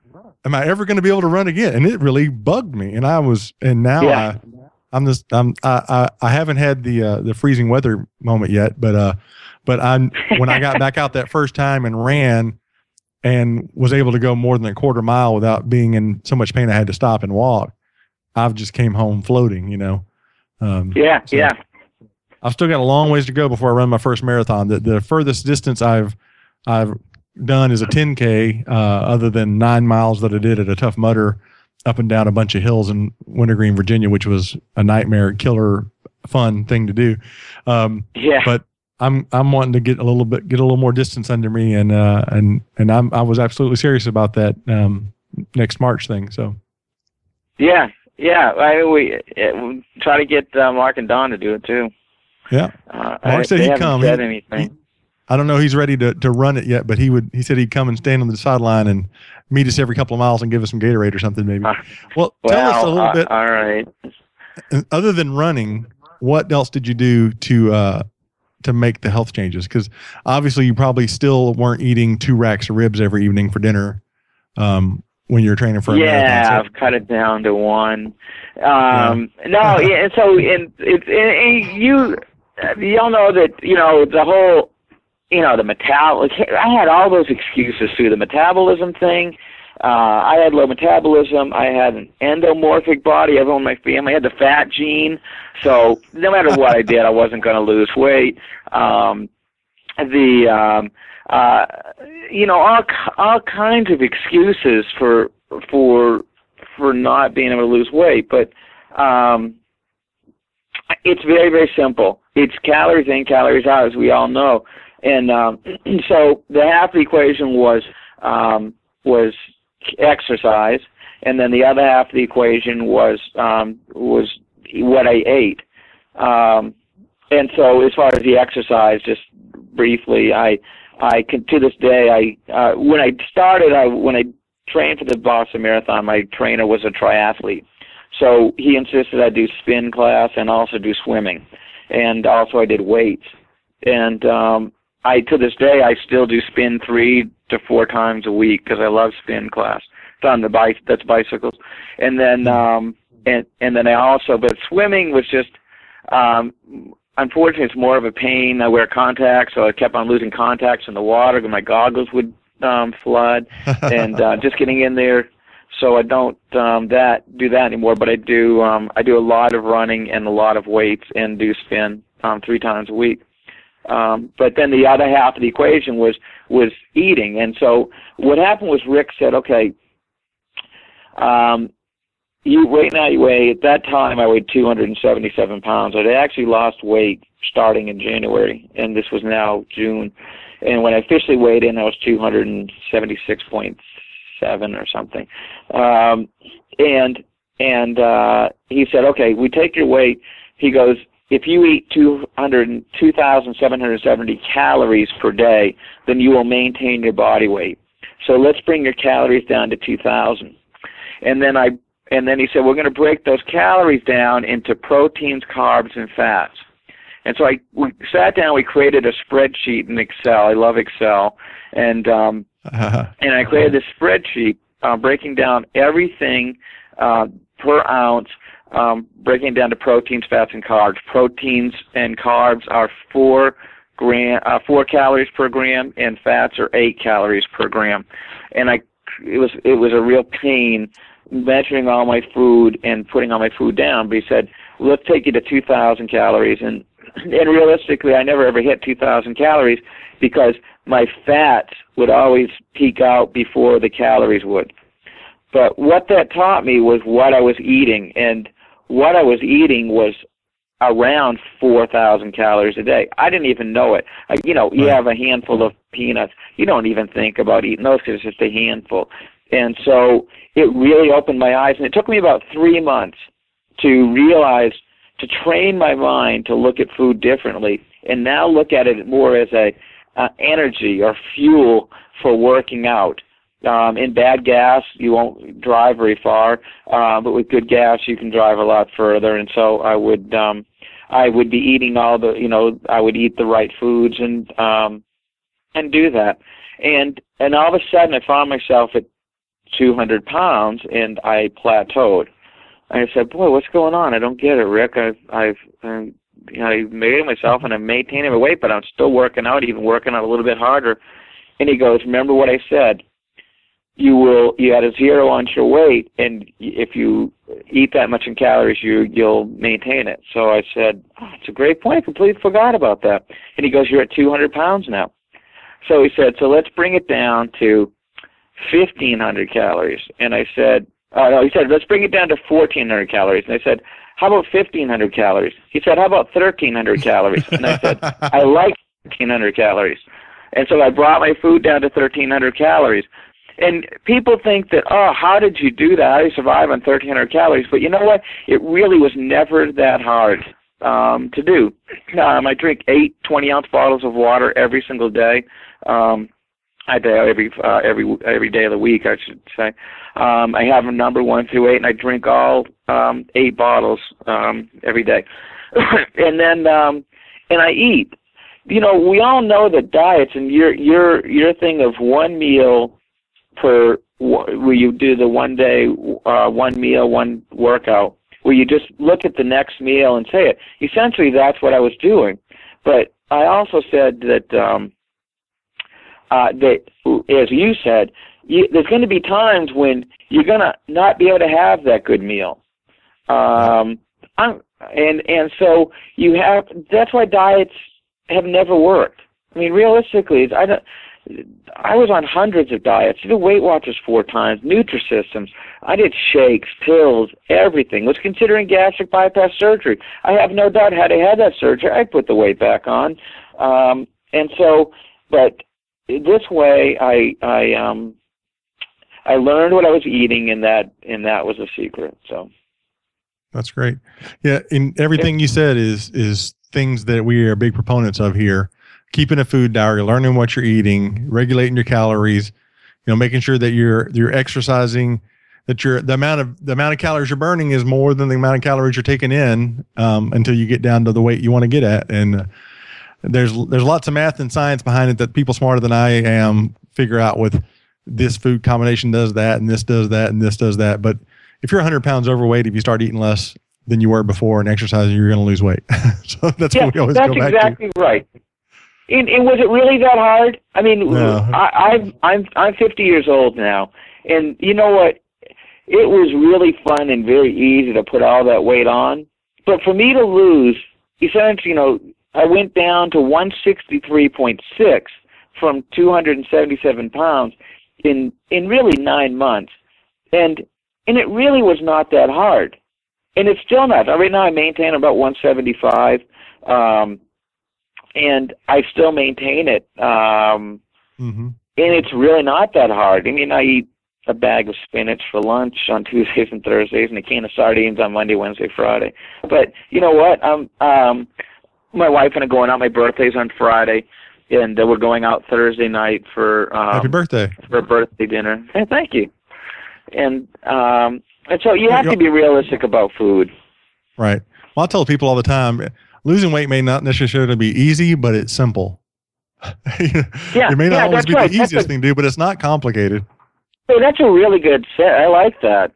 Am I ever going to be able to run again? And it really bugged me. And I was and now yeah. I I'm just I'm I I, I haven't had the uh, the freezing weather moment yet, but uh, but I'm when I got back out that first time and ran and was able to go more than a quarter mile without being in so much pain I had to stop and walk. I've just came home floating, you know. Um, yeah, so yeah. I've still got a long ways to go before I run my first marathon. The the furthest distance I've I've done is a 10k, uh, other than nine miles that I did at a Tough Mudder up and down a bunch of hills in Wintergreen, Virginia, which was a nightmare killer fun thing to do. Um, yeah. But I'm I'm wanting to get a little bit get a little more distance under me, and uh, and and I'm I was absolutely serious about that um, next March thing. So. Yeah, yeah. I we, we try to get uh, Mark and Don to do it too. Yeah. Uh, Mark I, said he'd come. Said anything. I don't know he's ready to, to run it yet, but he would. He said he'd come and stand on the sideline and meet us every couple of miles and give us some Gatorade or something, maybe. Uh, well, tell us a little uh, bit. All right. Other than running, what else did you do to uh, to make the health changes? Because obviously, you probably still weren't eating two racks of ribs every evening for dinner um, when you're training for. A yeah, marathon, so. I've cut it down to one. Um, yeah. No, yeah, and so and it's and you y'all know that you know the whole you know the metabolic. I had all those excuses through the metabolism thing. Uh, I had low metabolism. I had an endomorphic body. Everyone in my family had the fat gene. So no matter what I did, I wasn't going to lose weight. Um, the um, uh, you know all all kinds of excuses for for for not being able to lose weight, but um, it's very very simple. It's calories in, calories out, as we all know. And um, so the half the equation was um, was exercise, and then the other half of the equation was um, was what I ate. Um, and so, as far as the exercise, just briefly, I I can to this day I uh, when I started I when I trained for the Boston Marathon, my trainer was a triathlete, so he insisted I do spin class and also do swimming, and also I did weights, and um, I to this day I still do spin three to four times a week because I love spin class. It's on the bike. That's bicycles, and then um, and and then I also but swimming was just um, unfortunately it's more of a pain. I wear contacts, so I kept on losing contacts in the water. And my goggles would um, flood, and uh, just getting in there. So I don't um, that do that anymore. But I do um, I do a lot of running and a lot of weights and do spin um, three times a week. Um, but then the other half of the equation was was eating, and so what happened was Rick said, "Okay, um, you right now you weigh at that time I weighed 277 pounds. I'd actually lost weight starting in January, and this was now June. And when I officially weighed in, I was 276.7 or something. Um, and and uh, he said, "Okay, we take your weight." He goes, if you eat 200, 2,770 calories per day, then you will maintain your body weight. So let's bring your calories down to 2,000. And then I, and then he said, we're going to break those calories down into proteins, carbs, and fats. And so I, we sat down, we created a spreadsheet in Excel. I love Excel. And, um, uh-huh. and I created this spreadsheet, uh, breaking down everything, uh, per ounce um, breaking down to proteins, fats, and carbs. Proteins and carbs are four gram, uh, four calories per gram, and fats are eight calories per gram. And I, it was it was a real pain measuring all my food and putting all my food down. But he said, let's take you to 2,000 calories, and and realistically, I never ever hit 2,000 calories because my fats would always peak out before the calories would. But what that taught me was what I was eating, and what I was eating was around 4,000 calories a day. I didn't even know it. Uh, you know, you have a handful of peanuts. You don't even think about eating those because it's just a handful. And so it really opened my eyes. And it took me about three months to realize, to train my mind to look at food differently and now look at it more as a uh, energy or fuel for working out um, in bad gas, you won't drive very far, uh, but with good gas, you can drive a lot further. And so I would, um, I would be eating all the, you know, I would eat the right foods and, um, and do that. And, and all of a sudden I found myself at 200 pounds and I plateaued. And I said, boy, what's going on? I don't get it, Rick. I've, I've, um, you know, I made myself and I'm maintaining my weight, but I'm still working out, even working out a little bit harder. And he goes, remember what I said? You will you add a zero onto your weight, and if you eat that much in calories, you you'll maintain it. So I said, oh, it's a great point. I completely forgot about that. And he goes, you're at 200 pounds now. So he said, so let's bring it down to 1,500 calories. And I said, uh, no, he said, let's bring it down to 1,400 calories. And I said, how about 1,500 calories? He said, how about 1,300 calories? And I said, I like 1,300 calories. And so I brought my food down to 1,300 calories and people think that, oh, how did you do that? How do you survive on 1,300 calories? But you know what? It really was never that hard. um, to do. Um, I drink eight 20 ounce bottles of water every single day. Um, I do every uh, every every day of the week, I should say. Um, I have a number one through eight, and I drink all um, eight bottles um, every day. and then um, and I eat. You know, we all know that diets, and your your your thing of one meal per where you do the one day, uh, one meal, one workout where you just look at the next meal and say it. Essentially, that's what I was doing. But I also said that um, uh, that, as you said, you, there's going to be times when you're going to not be able to have that good meal. Um, I'm, and and so you have. That's why diets have never worked. I mean, realistically, I don't. I was on hundreds of diets. I did Weight Watchers four times, Nutrisystems. I did shakes, pills, everything. Was considering gastric bypass surgery. I have no doubt had I had that surgery, I'd put the weight back on. Um, and so, but this way, I I um I learned what I was eating, and that and that was a secret. So that's great. Yeah, in everything yeah. you said is is things that we are big proponents of here keeping a food diary, learning what you're eating, regulating your calories, you know, making sure that you're you're exercising, that you're the amount of the amount of calories you're burning is more than the amount of calories you're taking in um, until you get down to the weight you want to get at. And uh, there's there's lots of math and science behind it that people smarter than I am figure out with this food combination does that and this does that and this does that. But if you're 100 pounds overweight, if you start eating less than you were before and exercising, you're going to lose weight. so that's yeah, what we always that's go back exactly to. right. And, and was it really that hard? I mean, no. I, I'm I'm I'm 50 years old now, and you know what? It was really fun and very easy to put all that weight on. But for me to lose, essentially, you know, I went down to 163.6 from 277 pounds in in really nine months, and and it really was not that hard, and it's still not. Right now, I maintain about 175. Um, and I still maintain it. Um, mm-hmm. And it's really not that hard. I mean, I eat a bag of spinach for lunch on Tuesdays and Thursdays, and a can of sardines on Monday, Wednesday, Friday. But you know what? I'm um, my wife and I going out. My birthday's on Friday, and uh, we're going out Thursday night for um, happy birthday for a birthday dinner. Hey, thank you. And um, and so you have to be realistic about food. Right. Well, I tell people all the time losing weight may not necessarily be easy, but it's simple. yeah, it may not yeah, always be right. the easiest a, thing to do, but it's not complicated. So that's a really good set. I like that.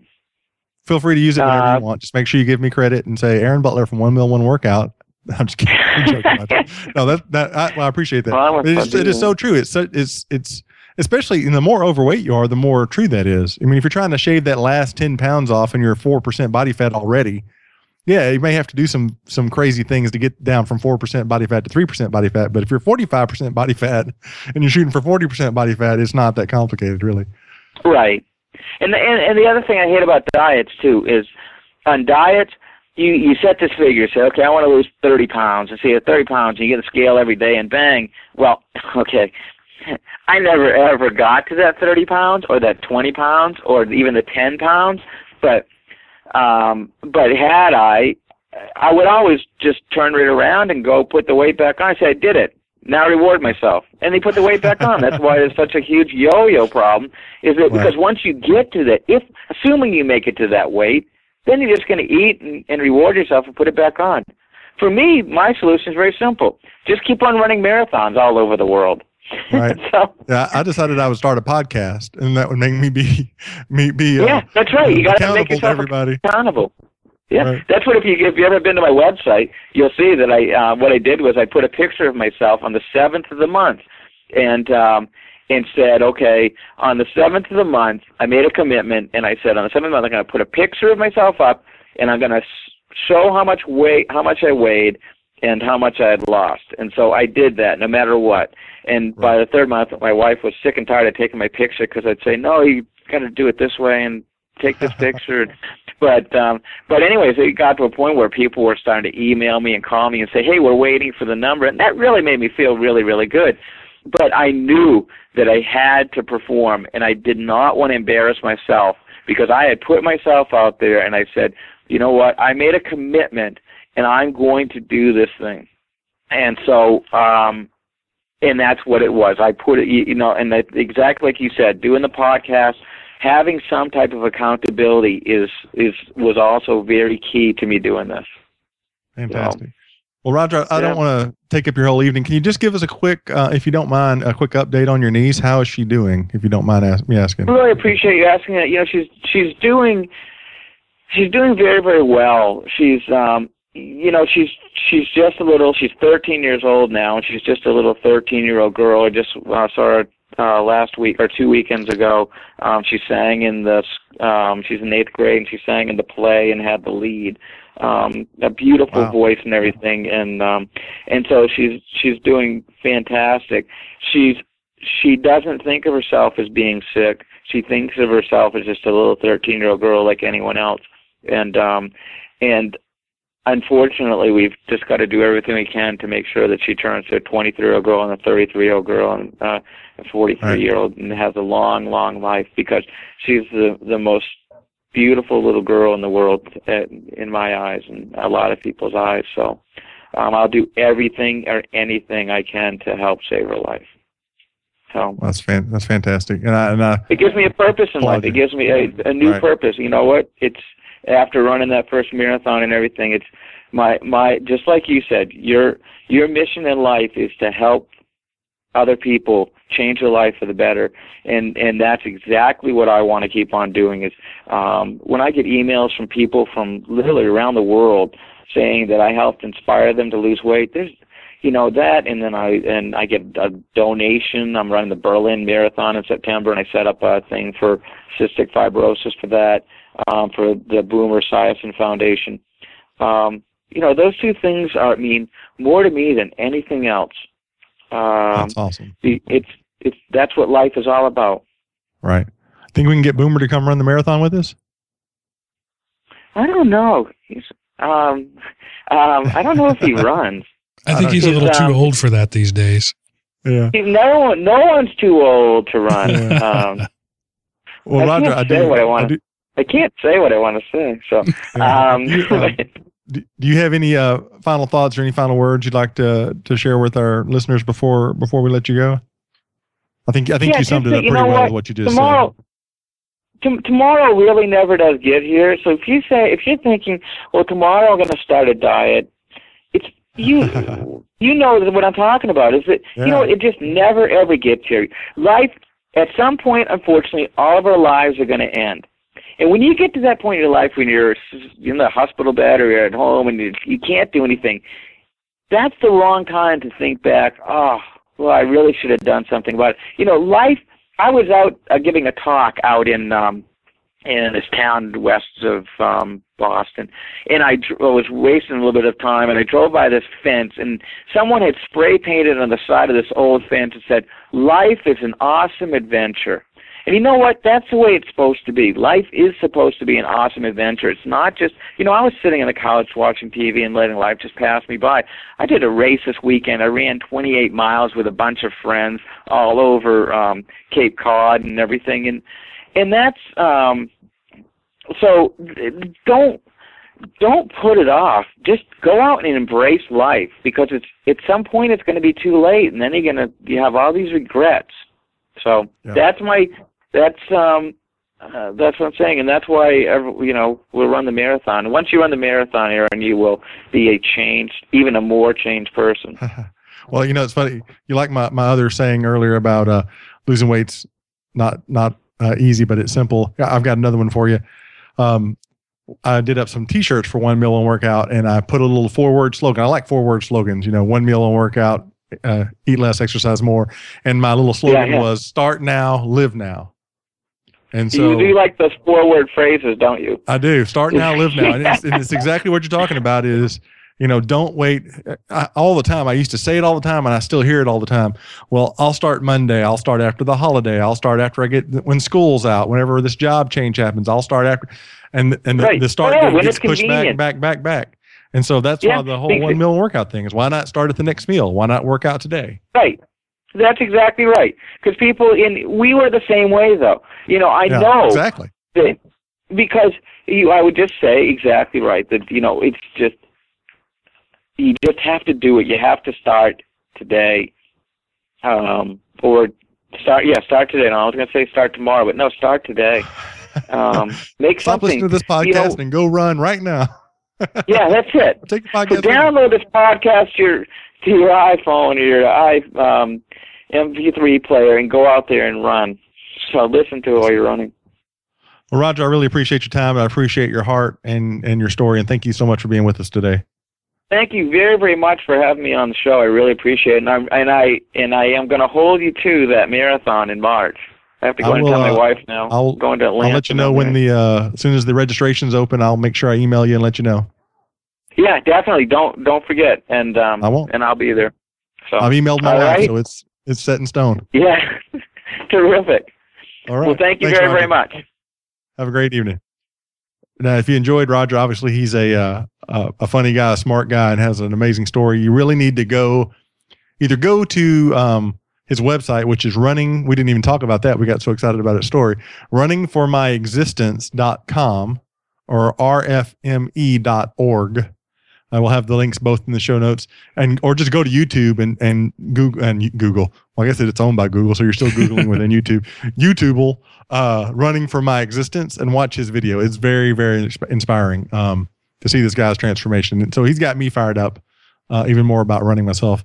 Feel free to use it whenever uh, you want. Just make sure you give me credit and say Aaron Butler from One Meal One Workout. I'm just kidding. no, that that I, well, I appreciate that. Well, it's, it is so true. It's it's it's especially in the more overweight you are, the more true that is. I mean, if you're trying to shave that last ten pounds off and you're four percent body fat already, yeah, you may have to do some some crazy things to get down from four percent body fat to three percent body fat. But if you're forty five percent body fat and you're shooting for forty percent body fat, it's not that complicated, really. Right. And the, and, and the other thing I hate about diets too is on diets you you set this figure, say, okay, I want to lose thirty pounds, and see at thirty pounds, you get a scale every day, and bang, well, okay, I never ever got to that thirty pounds or that twenty pounds or even the ten pounds, but um, but had I, I would always just turn right around and go put the weight back on. I say I did it. Now reward myself, and they put the weight back on. That's why there's such a huge yo-yo problem. Is that right. because once you get to that, if assuming you make it to that weight, then you're just going to eat and, and reward yourself and put it back on. For me, my solution is very simple: just keep on running marathons all over the world. Right. so, yeah, I decided I would start a podcast, and that would make me be me be. Uh, yeah, that's right. You got to make yourself everybody. accountable. Yeah, right. that's what if you if you ever been to my website, you'll see that I uh, what I did was I put a picture of myself on the seventh of the month, and um, and said, okay, on the seventh of the month, I made a commitment, and I said on the seventh of the month I'm going to put a picture of myself up, and I'm going to show how much weight how much I weighed and how much I had lost, and so I did that no matter what. And by the third month, my wife was sick and tired of taking my picture because I'd say, no, you got to do it this way and take this picture. but um, but anyways, it got to a point where people were starting to email me and call me and say, hey, we're waiting for the number, and that really made me feel really really good. But I knew that I had to perform, and I did not want to embarrass myself because I had put myself out there, and I said, you know what, I made a commitment and I'm going to do this thing. And so, um, and that's what it was. I put it, you know, and that, exactly like you said, doing the podcast, having some type of accountability is is was also very key to me doing this. Fantastic. So, well, Roger, I yeah. don't want to take up your whole evening. Can you just give us a quick, uh, if you don't mind, a quick update on your niece? How is she doing? If you don't mind ask, me asking. I really appreciate you asking that. You know, she's she's doing she's doing very very well. She's um you know she's she's just a little she's 13 years old now and she's just a little 13 year old girl. I just uh, saw her uh, last week or two weekends ago. Um, she sang in the um, she's in eighth grade and she sang in the play and had the lead. Um, a beautiful wow. voice and everything, and um, and so she's she's doing fantastic. She's she doesn't think of herself as being sick. She thinks of herself as just a little 13 year old girl like anyone else, and um, and unfortunately, we've just got to do everything we can to make sure that she turns to a 23 year old girl and a 33 year old girl and uh, a 43 year old and has a long, long life because she's the the most beautiful little girl in the world uh, in my eyes and a lot of people's eyes. So um, I'll do everything or anything I can to help save her life. So well, that's fan- that's fantastic, and, I, and I, it gives me a purpose in life. It gives me a, a new right. purpose. You know what? It's after running that first marathon and everything, it's my my just like you said, your your mission in life is to help other people change their life for the better. And and that's exactly what I want to keep on doing is um when I get emails from people from literally around the world saying that I helped inspire them to lose weight there's you know that and then I and I get a donation I'm running the Berlin marathon in September and I set up a thing for cystic fibrosis for that um, for the Boomer Esiason Foundation. Um, you know, those two things are mean more to me than anything else. Um, that's awesome. The, it's it's that's what life is all about. Right. Think we can get Boomer to come run the marathon with us? I don't know. He's um um I don't know if he runs. I think he's a little um, too old for that these days. Yeah. No no one's too old to run. um, well, I Roger, I do, what I want. I do, I can't say what I want to say. So, um, do, you, uh, do you have any uh, final thoughts or any final words you'd like to to share with our listeners before before we let you go? I think I think yeah, you summed it up pretty well what? with what you just tomorrow, said. T- tomorrow really never does get here. So if you say if you're thinking, well, tomorrow I'm going to start a diet, it's you you know what I'm talking about. Is it yeah. you know it just never ever gets here. Life at some point, unfortunately, all of our lives are going to end. And when you get to that point in your life when you're in the hospital bed or you're at home and you, you can't do anything, that's the wrong time to think back, oh, well, I really should have done something about it. You know, life, I was out uh, giving a talk out in, um, in this town west of um, Boston, and I was wasting a little bit of time, and I drove by this fence, and someone had spray painted on the side of this old fence and said, "Life is an awesome adventure." And you know what? That's the way it's supposed to be. Life is supposed to be an awesome adventure. It's not just, you know, I was sitting on the couch watching TV and letting life just pass me by. I did a race this weekend. I ran 28 miles with a bunch of friends all over um Cape Cod and everything and and that's um so don't don't put it off. Just go out and embrace life because it's at some point it's going to be too late, and then you're going to you have all these regrets. So yeah. that's my that's um uh, that's what I'm saying, and that's why every, you know we'll run the marathon. Once you run the marathon, Aaron, you will be a changed, even a more changed person. well, you know, it's funny. You like my my other saying earlier about uh, losing weight's not not uh, easy, but it's simple. I've got another one for you. Um, I did up some T-shirts for one meal and workout, and I put a little four-word slogan. I like four-word slogans. You know, one meal and workout, uh, eat less, exercise more. And my little slogan yeah, yeah. was "Start now, live now." And so you do like those four word phrases, don't you? I do. Start now, live now. And it's, and it's exactly what you're talking about is, you know, don't wait I, all the time. I used to say it all the time and I still hear it all the time. Well, I'll start Monday. I'll start after the holiday. I'll start after I get, when school's out, whenever this job change happens, I'll start after, and, and right. the, the start oh, gets pushed convenient. back, back, back, back. And so that's yeah, why the whole one meal workout thing is why not start at the next meal? Why not work out today? Right. That's exactly right. Because people in we were the same way though. You know, I yeah, know exactly that because you, I would just say exactly right that you know it's just you just have to do it. You have to start today, um, or start. Yeah, start today. No, I was going to say start tomorrow, but no, start today. Um, make Stop something. listening to this podcast you know, and go run right now. yeah, that's it. Take the podcast. So download this podcast to your to your iPhone or your i um, MP3 player and go out there and run. So listen to it while you're running. Well, Roger, I really appreciate your time. I appreciate your heart and and your story, and thank you so much for being with us today. Thank you very very much for having me on the show. I really appreciate it, and I and I and I am going to hold you to that marathon in March. I have to go will, and tell my uh, wife now. I'll going to Atlanta. I'll let you know when the uh, as soon as the registration's open. I'll make sure I email you and let you know. Yeah, definitely. Don't don't forget, and um, I won't. And I'll be there. So I've emailed my wife, right? so it's it's set in stone. Yeah, terrific. All right. Well, thank you Thanks, very very much. Have a great evening. Now, if you enjoyed Roger, obviously he's a uh, a funny guy, a smart guy, and has an amazing story. You really need to go either go to um, his website, which is running. We didn't even talk about that. We got so excited about his story. Runningformyexistence.com or rfme.org. I will have the links both in the show notes, and or just go to YouTube and and Google and Google. Well, I guess it's owned by Google, so you're still googling within YouTube. YouTube will uh, running for my existence and watch his video. It's very very inspiring um, to see this guy's transformation. And so he's got me fired up uh, even more about running myself.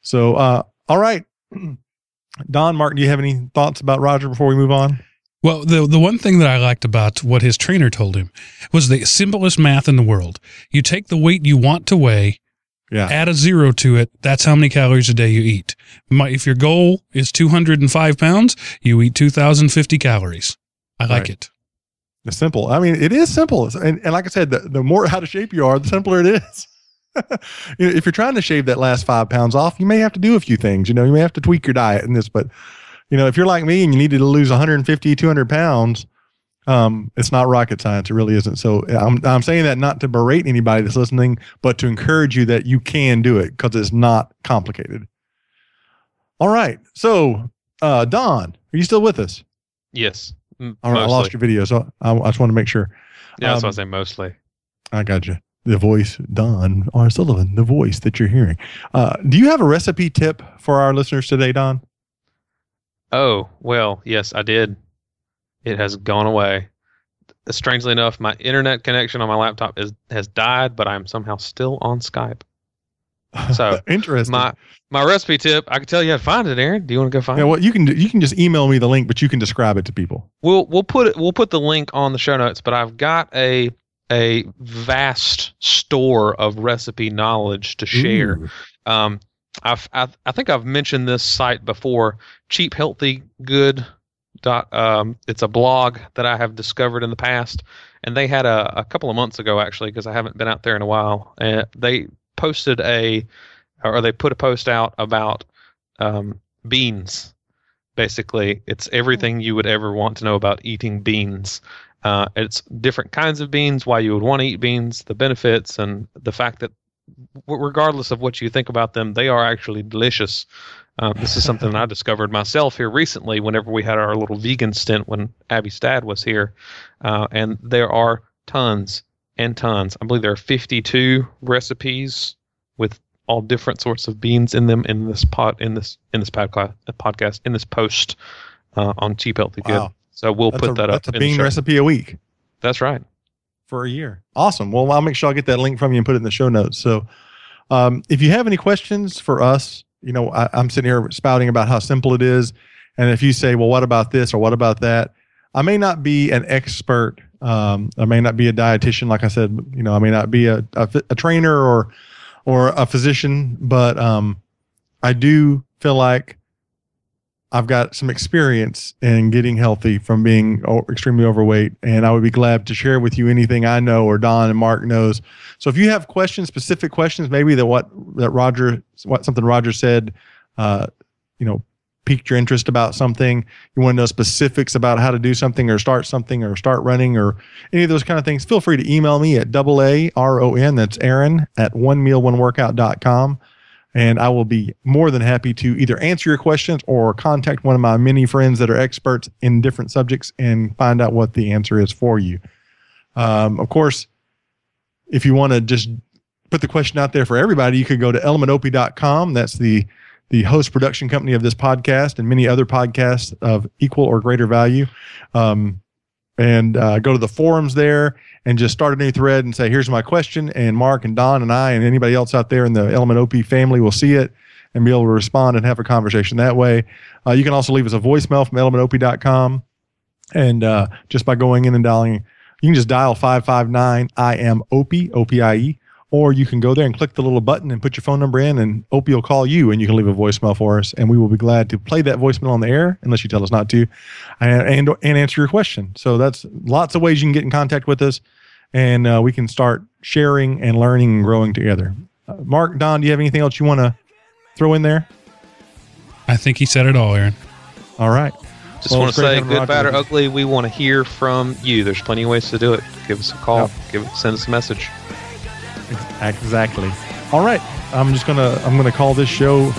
So uh, all right, Don, Martin, do you have any thoughts about Roger before we move on? Well, the the one thing that I liked about what his trainer told him was the simplest math in the world. You take the weight you want to weigh, yeah. add a zero to it. That's how many calories a day you eat. If your goal is 205 pounds, you eat 2,050 calories. I like right. it. It's simple. I mean, it is simple. And, and like I said, the, the more out of shape you are, the simpler it is. you know, if you're trying to shave that last five pounds off, you may have to do a few things. You know, you may have to tweak your diet and this, but you know, if you're like me and you needed to lose 150, 200 pounds, um, it's not rocket science. It really isn't. So I'm, I'm saying that not to berate anybody that's listening, but to encourage you that you can do it because it's not complicated. All right. So, uh, Don, are you still with us? Yes. M- All right. Mostly. I lost your video. So I, I just want to make sure. Yeah, that's um, what I say mostly. I got you. The voice, Don R. Sullivan, the voice that you're hearing. Uh, do you have a recipe tip for our listeners today, Don? Oh, well, yes, I did. It has gone away. Strangely enough, my internet connection on my laptop is has died, but I'm somehow still on Skype. So interesting. My my recipe tip, I can tell you how to find it, Aaron. Do you want to go find yeah, it? Yeah, well, you can you can just email me the link, but you can describe it to people. We'll we'll put it we'll put the link on the show notes, but I've got a a vast store of recipe knowledge to share. Um, I've, I've, i think I've mentioned this site before. Cheap Healthy Good. Dot, um, it's a blog that I have discovered in the past, and they had a, a couple of months ago actually because I haven't been out there in a while. And they posted a, or they put a post out about um, beans. Basically, it's everything you would ever want to know about eating beans. Uh, it's different kinds of beans, why you would want to eat beans, the benefits, and the fact that regardless of what you think about them, they are actually delicious. Um, this is something I discovered myself here recently whenever we had our little vegan stint when Abby Stad was here. Uh, and there are tons and tons. I believe there are 52 recipes with all different sorts of beans in them in this pot in this in this podcast podcast in this post uh, on Cheap Healthy Good. Wow. So we'll that's put a, that up. That's a bean recipe a week. That's right for a year. Awesome. Well, I'll make sure I get that link from you and put it in the show notes. So, um, if you have any questions for us, you know, I, I'm sitting here spouting about how simple it is, and if you say, "Well, what about this?" or "What about that?" I may not be an expert. Um, I may not be a dietitian, like I said. You know, I may not be a, a, a trainer or or a physician, but um, I do feel like I've got some experience in getting healthy from being extremely overweight, and I would be glad to share with you anything I know or Don and Mark knows. So if you have questions, specific questions, maybe that what that Roger, what something Roger said, uh, you know, piqued your interest about something, you want to know specifics about how to do something or start something or start running or any of those kind of things, feel free to email me at double A R O N. That's Aaron at one meal one workout.com and I will be more than happy to either answer your questions or contact one of my many friends that are experts in different subjects and find out what the answer is for you. Um, of course, if you want to just put the question out there for everybody, you could go to ElementOP.com. That's the the host production company of this podcast and many other podcasts of equal or greater value. Um, and uh, go to the forums there and just start a new thread and say, here's my question. And Mark and Don and I and anybody else out there in the Element OP family will see it and be able to respond and have a conversation that way. Uh, you can also leave us a voicemail from elementop.com. And uh, just by going in and dialing, you can just dial 559 I am OPIE, O-P-I-E, or you can go there and click the little button and put your phone number in, and Opie will call you, and you can leave a voicemail for us, and we will be glad to play that voicemail on the air, unless you tell us not to, and and, and answer your question. So that's lots of ways you can get in contact with us, and uh, we can start sharing and learning and growing together. Uh, Mark, Don, do you have anything else you want to throw in there? I think he said it all, Aaron. All right. Just well, want to say, good, bad, or ugly, we want to hear from you. There's plenty of ways to do it. Give us a call. Yep. Give send us a message. Exactly. All right, I'm just gonna I'm gonna call this show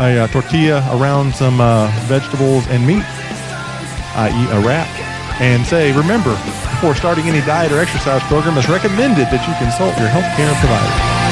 a uh, tortilla around some uh, vegetables and meat, i.e., a wrap, and say remember before starting any diet or exercise program, it's recommended that you consult your healthcare provider.